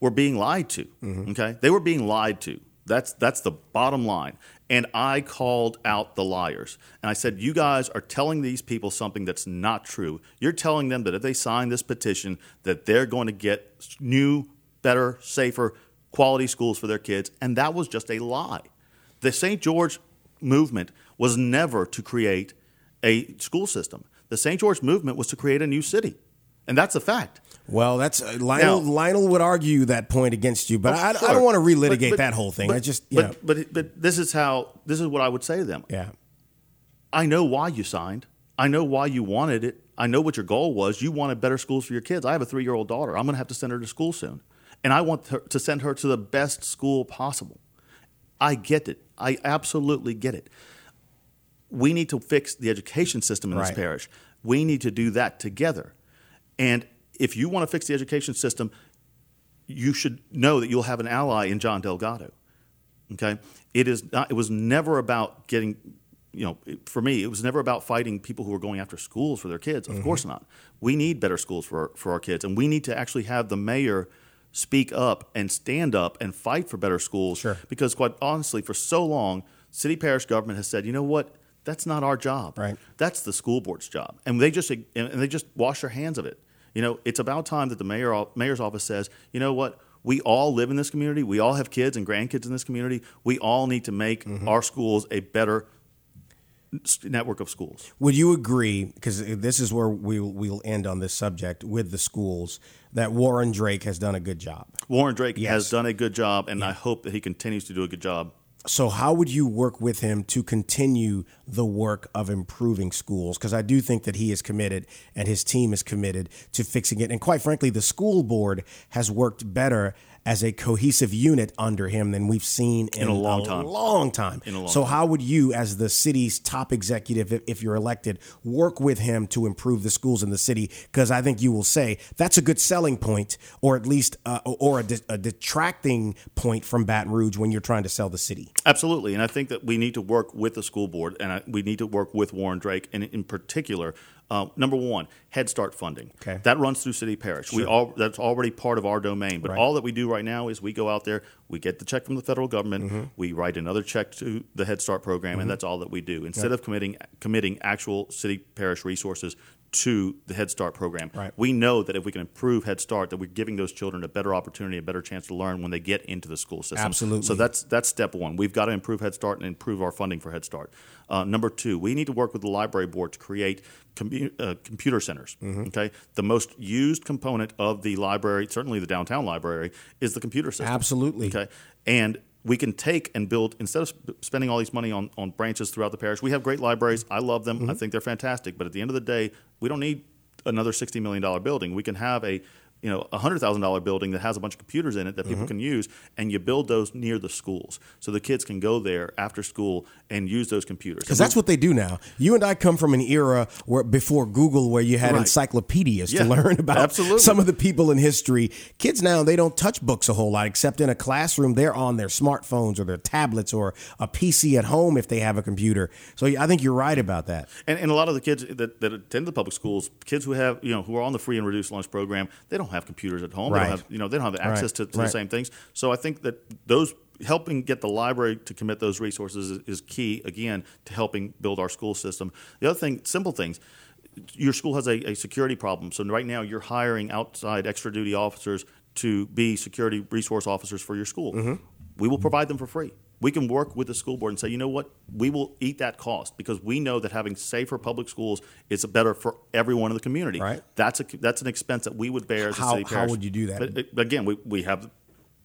were being lied to. Okay, they were being lied to. That's that's the bottom line. And I called out the liars. And I said, "You guys are telling these people something that's not true. You're telling them that if they sign this petition that they're going to get new, better, safer, quality schools for their kids." And that was just a lie. The St. George movement was never to create a school system. The St. George movement was to create a new city. And that's a fact. Well, that's uh, Lionel. Now- Lionel would argue that point against you, but I, I Sure. don't want to relitigate But- but- that whole thing. But, I just, you but, know, but but this is how this is what I would say to them. yeah. I know why you signed. I know why you wanted it. I know what your goal was. You wanted better schools for your kids. I have a three year old daughter. I'm going to have to send her to school soon. And I want her to send her to the best school possible. I get it. I absolutely get it. We need to fix the education system in this parish. We need to do that together. And if you want to fix the education system, you should know that you'll have an ally in John Delgado. Okay, it is not. It was never about getting. You know, for me, it was never about fighting people who were going after schools for their kids. Of mm-hmm. course not. We need better schools for our, for our kids, and we need to actually have the mayor speak up and stand up and fight for better schools. Sure. Because quite honestly, for so long, city parish government has said, you know what, that's not our job. Right. That's the school board's job, and they just and they just wash their hands of it. You know, it's about time that the mayor mayor's office says, you know what, we all live in this community, we all have kids and grandkids in this community. We all need to make mm-hmm. our schools a better network of schools. Would you agree? Because this is where we'll we'll end on this subject with the schools. That Warren Drake has done a good job. Warren Drake Yes. has done a good job, and I hope that he continues to do a good job. So, how would you work with him to continue the work of improving schools? Because I do think that he is committed and his team is committed to fixing it. And quite frankly, the school board has worked better as a cohesive unit under him than we've seen in, a long time. Long time. In a long so, time. how would you, as the city's top executive, if, if you're elected, work with him to improve the schools in the city? Because I think you will say that's a good selling point, or at least, uh, or a, de- a detracting point from Baton Rouge when you're trying to sell the city. Absolutely, and I think that we need to work with the school board, and I, we need to work with Warren Drake, and in particular, uh, number one, Head Start funding. Okay. that runs through City Parish. We all that's already part of our domain. But Right. all that we do right now is we go out there, we get the check from the federal government, Mm-hmm. we write another check to the Head Start program, and that's all that we do. Instead of committing committing actual City Parish resources to the Head Start program, Right. we know that if we can improve Head Start, that we're giving those children a better opportunity, a better chance to learn when they get into the school system. Absolutely. So that's that's step one. We've got to improve Head Start and improve our funding for Head Start. Uh, number two, we need to work with the library board to create commu- uh, computer centers. Mm-hmm. Okay, the most used component of the library, certainly the downtown library, is the computer system. Absolutely. Okay, and we can take and build instead of sp- spending all these money on, on branches throughout the parish. We have great libraries. I love them. Mm-hmm. I think they're fantastic. But at the end of the day, we don't need another sixty million dollar building. We can have a you know a hundred thousand dollar building that has a bunch of computers in it that Mm-hmm. people can use, and you build those near the schools so the kids can go there after school and use those computers. Because that's what they do now. You and I come from an era where before Google, where you had Right. encyclopedias Yeah, to learn about absolutely. some of the people in history. Kids now they don't touch books a whole lot, except in a classroom. They're on their smartphones or their tablets or a PC at home if they have a computer. So I think you're right about that. And, and a lot of the kids that, that attend the public schools, kids who have you know who are on the free and reduced lunch program, they don't have computers at home. They don't have you know they don't have access Right. to, to Right. the same things. So I think that those helping get the library to commit those resources is, is key again to helping build our school system. The other thing, simple things. Your school has a, a security problem. So right now you're hiring outside extra duty officers to be security resource officers for your school. Mm-hmm. We will provide them for free. We can work with the school board and say, you know what, we will eat that cost because we know that having safer public schools is better for everyone in the community. Right. That's a that's an expense that we would bear as How- a city how would you do that? But, uh, again, we, we have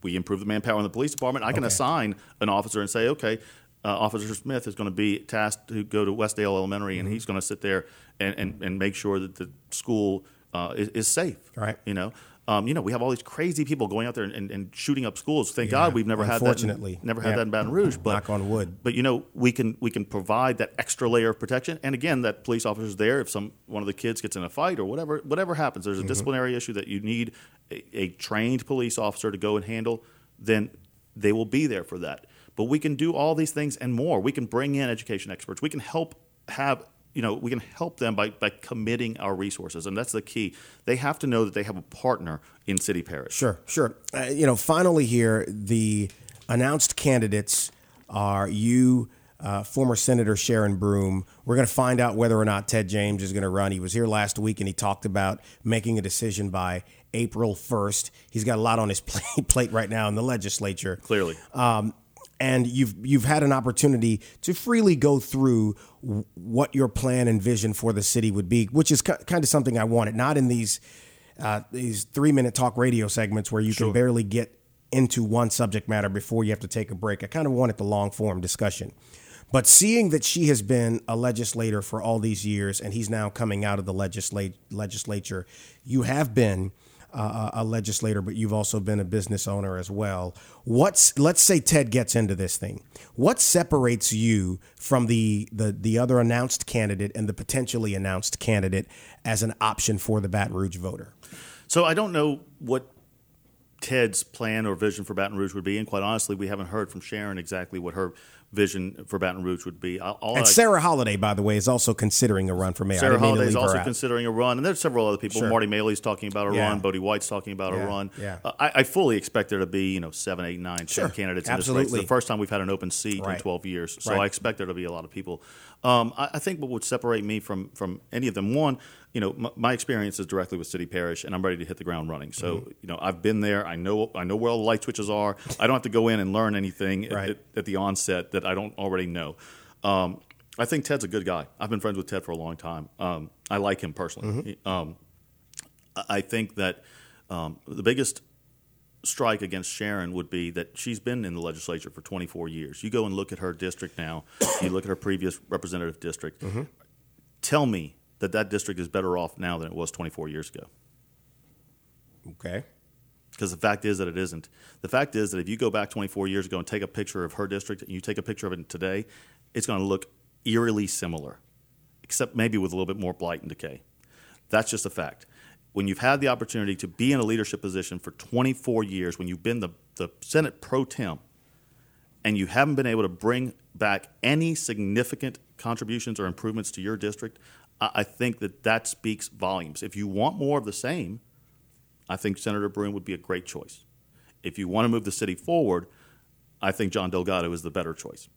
we improve the manpower in the police department. I can Okay. assign an officer and say, okay, uh, Officer Smith is going to be tasked to go to Westdale Elementary, Mm-hmm. and he's going to sit there and, and, and make sure that the school uh, is, is safe. Right. You know. Um, you know, we have all these crazy people going out there and, and, and shooting up schools. Thank Yeah, God we've never had that. in- never had Yeah. that in Baton Rouge. But Knock on wood. But you know, we can we can provide that extra layer of protection. And again, that police officer's there if some one of the kids gets in a fight or whatever whatever happens. There's a Mm-hmm. disciplinary issue that you need a, a trained police officer to go and handle. Then they will be there for that. But we can do all these things and more. We can bring in education experts. We can help have you know we can help them by, by committing our resources and that's the key they have to know that they have a partner in city parish Sure, sure. Uh, you know, finally here, the announced candidates are you, uh, former Senator Sharon Broome. We're going to find out whether or not Ted James is going to run. He was here last week and he talked about making a decision by April 1st. He's got a lot on his plate, plate right now in the legislature. clearly Um, and you've you've had an opportunity to freely go through what your plan and vision for the city would be, which is ki- kind of something I wanted. Not in these uh, these three minute talk radio segments where you can barely get into one subject matter before you have to take a break. I kind of wanted the long form discussion. But seeing that she has been a legislator for all these years and he's now coming out of the legislate, legislature, you have been a legislator, but you've also been a business owner as well. What's let's say Ted gets into this thing. What separates you from the the the other announced candidate and the potentially announced candidate as an option for the Baton Rouge voter? So I don't know what Ted's plan or vision for Baton Rouge would be, and quite honestly, we haven't heard from Sharon exactly what her vision for Baton Rouge would be. All all And I- Sarah Holiday, by the way, is also considering a run for mayor. Sarah didn't mean to Holiday is also considering a run, and there's several other people. Sure. Marty Maley's talking about a Yeah. run. Bodi White's talking about Yeah, a run. yeah. Uh, I, I fully expect there to be you know seven, eight, nine, Sure. ten candidates in this race. Absolutely. It's the first time we've had an open seat Right. in 12 years, so Right. I expect there to be a lot of people. Um, I, I think what would separate me from from any of them, one, you know, my, my experience is directly with City Parish, and I'm ready to hit the ground running. So Mm-hmm. you know, I've been there. I know I know where all the light switches are. I don't have to go in and learn anything at- Right. at, at the onset that I don't already know. Um, I think Ted's a good guy. I've been friends with Ted for a long time. Um, I like him personally. He- Um, I think that um, the biggest strike against Sharon would be that she's been in the legislature for 24 years. You go and look at her district now. you look at her previous representative district. Tell me that that district is better off now than it was 24 years ago. Okay. Because the fact is that it isn't. The fact is that if you go back 24 years ago and take a picture of her district and you take a picture of it today, it's going to look eerily similar, except maybe with a little bit more blight and decay. That's just a fact. When you've had the opportunity to be in a leadership position for 24 years, when you've been the, the Senate pro tem, and you haven't been able to bring back any significant contributions or improvements to your district, I, think that that speaks volumes. If you want more of the same, I think Senator Broome would be a great choice. If you want to move the city forward, I think John Delgado is the better choice.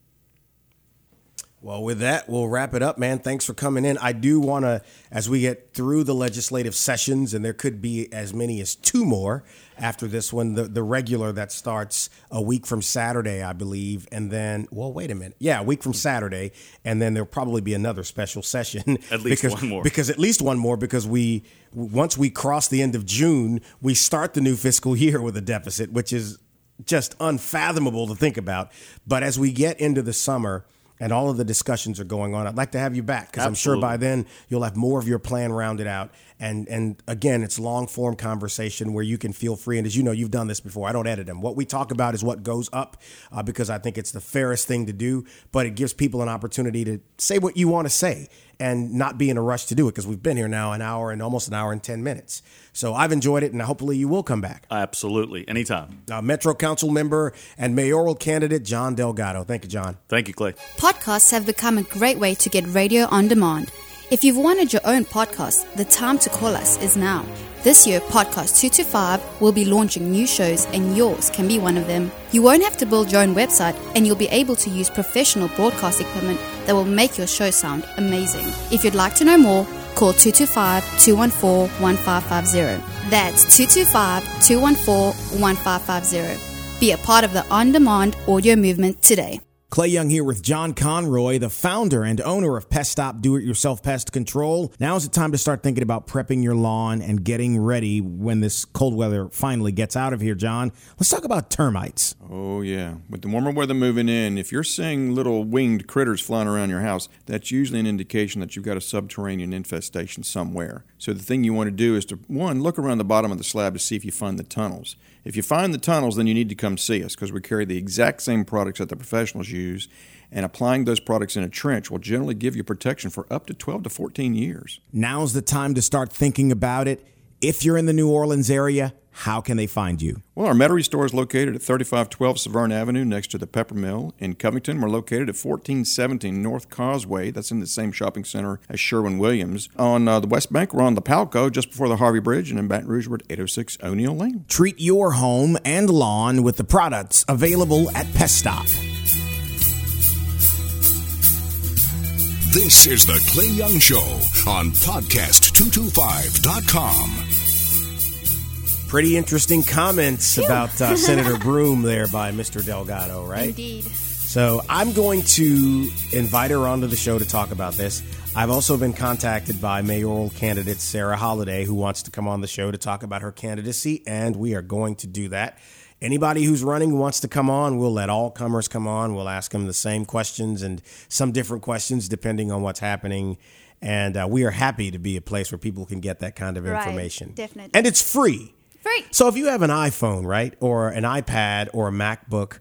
Well, with that, we'll wrap it up, man. Thanks for coming in. I do want to, as we get through the legislative sessions, and there could be as many as two more after this one, the, the regular that starts a week from Saturday, I believe. And then, well, wait a minute. Yeah, a week from Saturday. And then there'll probably be another special session. At least because, one more. Because at least one more, because we, once we cross the end of June, we start the new fiscal year with a deficit, which is just unfathomable to think about. But as we get into the summer, and all of the discussions are going on. I'd like to have you back because I'm sure by then you'll have more of your plan rounded out. And and again, it's long form conversation where you can feel free. And as you know, you've done this before. I don't edit them. What we talk about is what goes up uh, because I think it's the fairest thing to do. But it gives people an opportunity to say what you want to say and not be in a rush to do it because we've been here now an hour and almost an hour and 10 minutes. So I've enjoyed it and hopefully you will come back. Absolutely. Anytime. Uh, Metro Council member and mayoral candidate John Delgado. Thank you, John. Thank you, Clay. Podcasts have become a great way to get radio on demand. If you've wanted your own podcast, the time to call us is now. This year, Podcast 225 will be launching new shows, and yours can be one of them. You won't have to build your own website, and you'll be able to use professional broadcast equipment that will make your show sound amazing. If you'd like to know more, call 225 214 1550. That's 225 214 1550. Be a part of the on demand audio movement today. Clay Young here with John Conroy, the founder and owner of Pest Stop Do It Yourself Pest Control. Now is the time to start thinking about prepping your lawn and getting ready when this cold weather finally gets out of here, John. Let's talk about termites. Oh, yeah. With the warmer weather moving in, if you're seeing little winged critters flying around your house, that's usually an indication that you've got a subterranean infestation somewhere. So the thing you want to do is to, one, look around the bottom of the slab to see if you find the tunnels. If you find the tunnels, then you need to come see us because we carry the exact same products that the professionals use, and applying those products in a trench will generally give you protection for up to 12 to 14 years. Now's the time to start thinking about it. If you're in the New Orleans area, how can they find you? Well, our Metairie store is located at 3512 Severn Avenue next to the Pepper Mill. In Covington, we're located at 1417 North Causeway. That's in the same shopping center as Sherwin Williams. On uh, the West Bank, we're on Lapalco just before the Harvey Bridge, and in Baton Rouge, we're at 806 O'Neal Lane. Treat your home and lawn with the products available at Pest Stop. This is the Clay Young Show on podcast225.com. Pretty interesting comments about uh, Senator Broome there by Mr. Delgado, right? Indeed. So I'm going to invite her onto the show to talk about this. I've also been contacted by mayoral candidate Sarah Holliday, who wants to come on the show to talk about her candidacy, and we are going to do that. Anybody who's running wants to come on, we'll let all comers come on. We'll ask them the same questions and some different questions depending on what's happening. And uh, we are happy to be a place where people can get that kind of Right, information. definitely. And it's free. Free. So if you have an iPhone, right, or an iPad or a MacBook,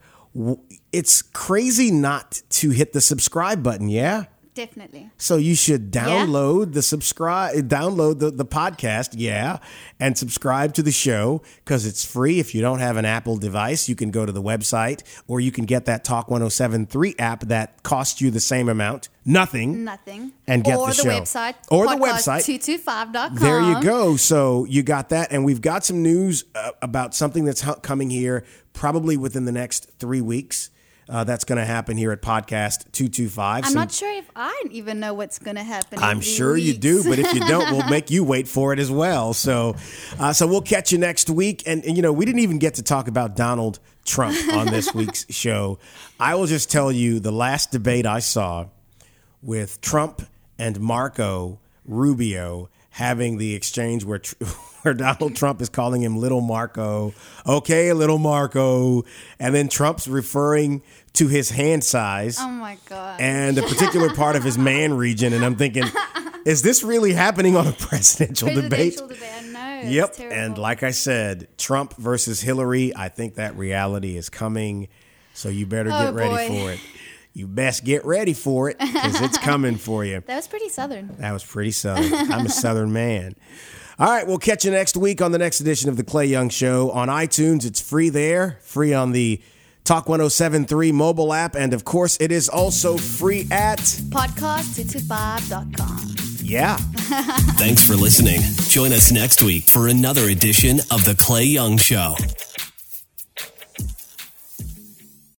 it's crazy not to hit the subscribe button, yeah? Definitely. So you should download the subscribe, download the, the podcast, yeah, and subscribe to the show because it's free. If you don't have an Apple device, you can go to the website or you can get that Talk 1073 app that costs you the same amount, nothing. Nothing. And get or the show. website. Or the website. 225.com. There you go. So you got that, and we've got some news uh, about something that's coming here probably within the next three weeks. Uh, that's going to happen here at Podcast 225. I'm not sure if I even know what's going to happen. I'm sure you do, but if you don't, we'll make you wait for it as well. So, uh, so we'll catch you next week. And, and you know, we didn't even get to talk about Donald Trump on this week's show. I will just tell you the last debate I saw with Trump and Marco Rubio having the exchange where tr- where Donald Trump is calling him little Marco. Okay, little Marco. And then Trump's referring to his hand size Oh my God. and a particular part of his man region. And I'm thinking, is this really happening on a presidential, debate? Presidential debate. Know. it's Yep. And like I said, Trump versus Hillary, I think that reality is coming. So you better Oh, get ready boy. for it. You best get ready for it because it's coming for you. that was pretty southern. That was pretty southern. I'm a southern man. All right, we'll catch you next week on the next edition of the Clay Young Show on iTunes. It's free there, free on the Talk 1073 mobile app, and of course, it is also free at Podcast225.com. yeah. Thanks for listening. Join us next week for another edition of The Clay Young Show.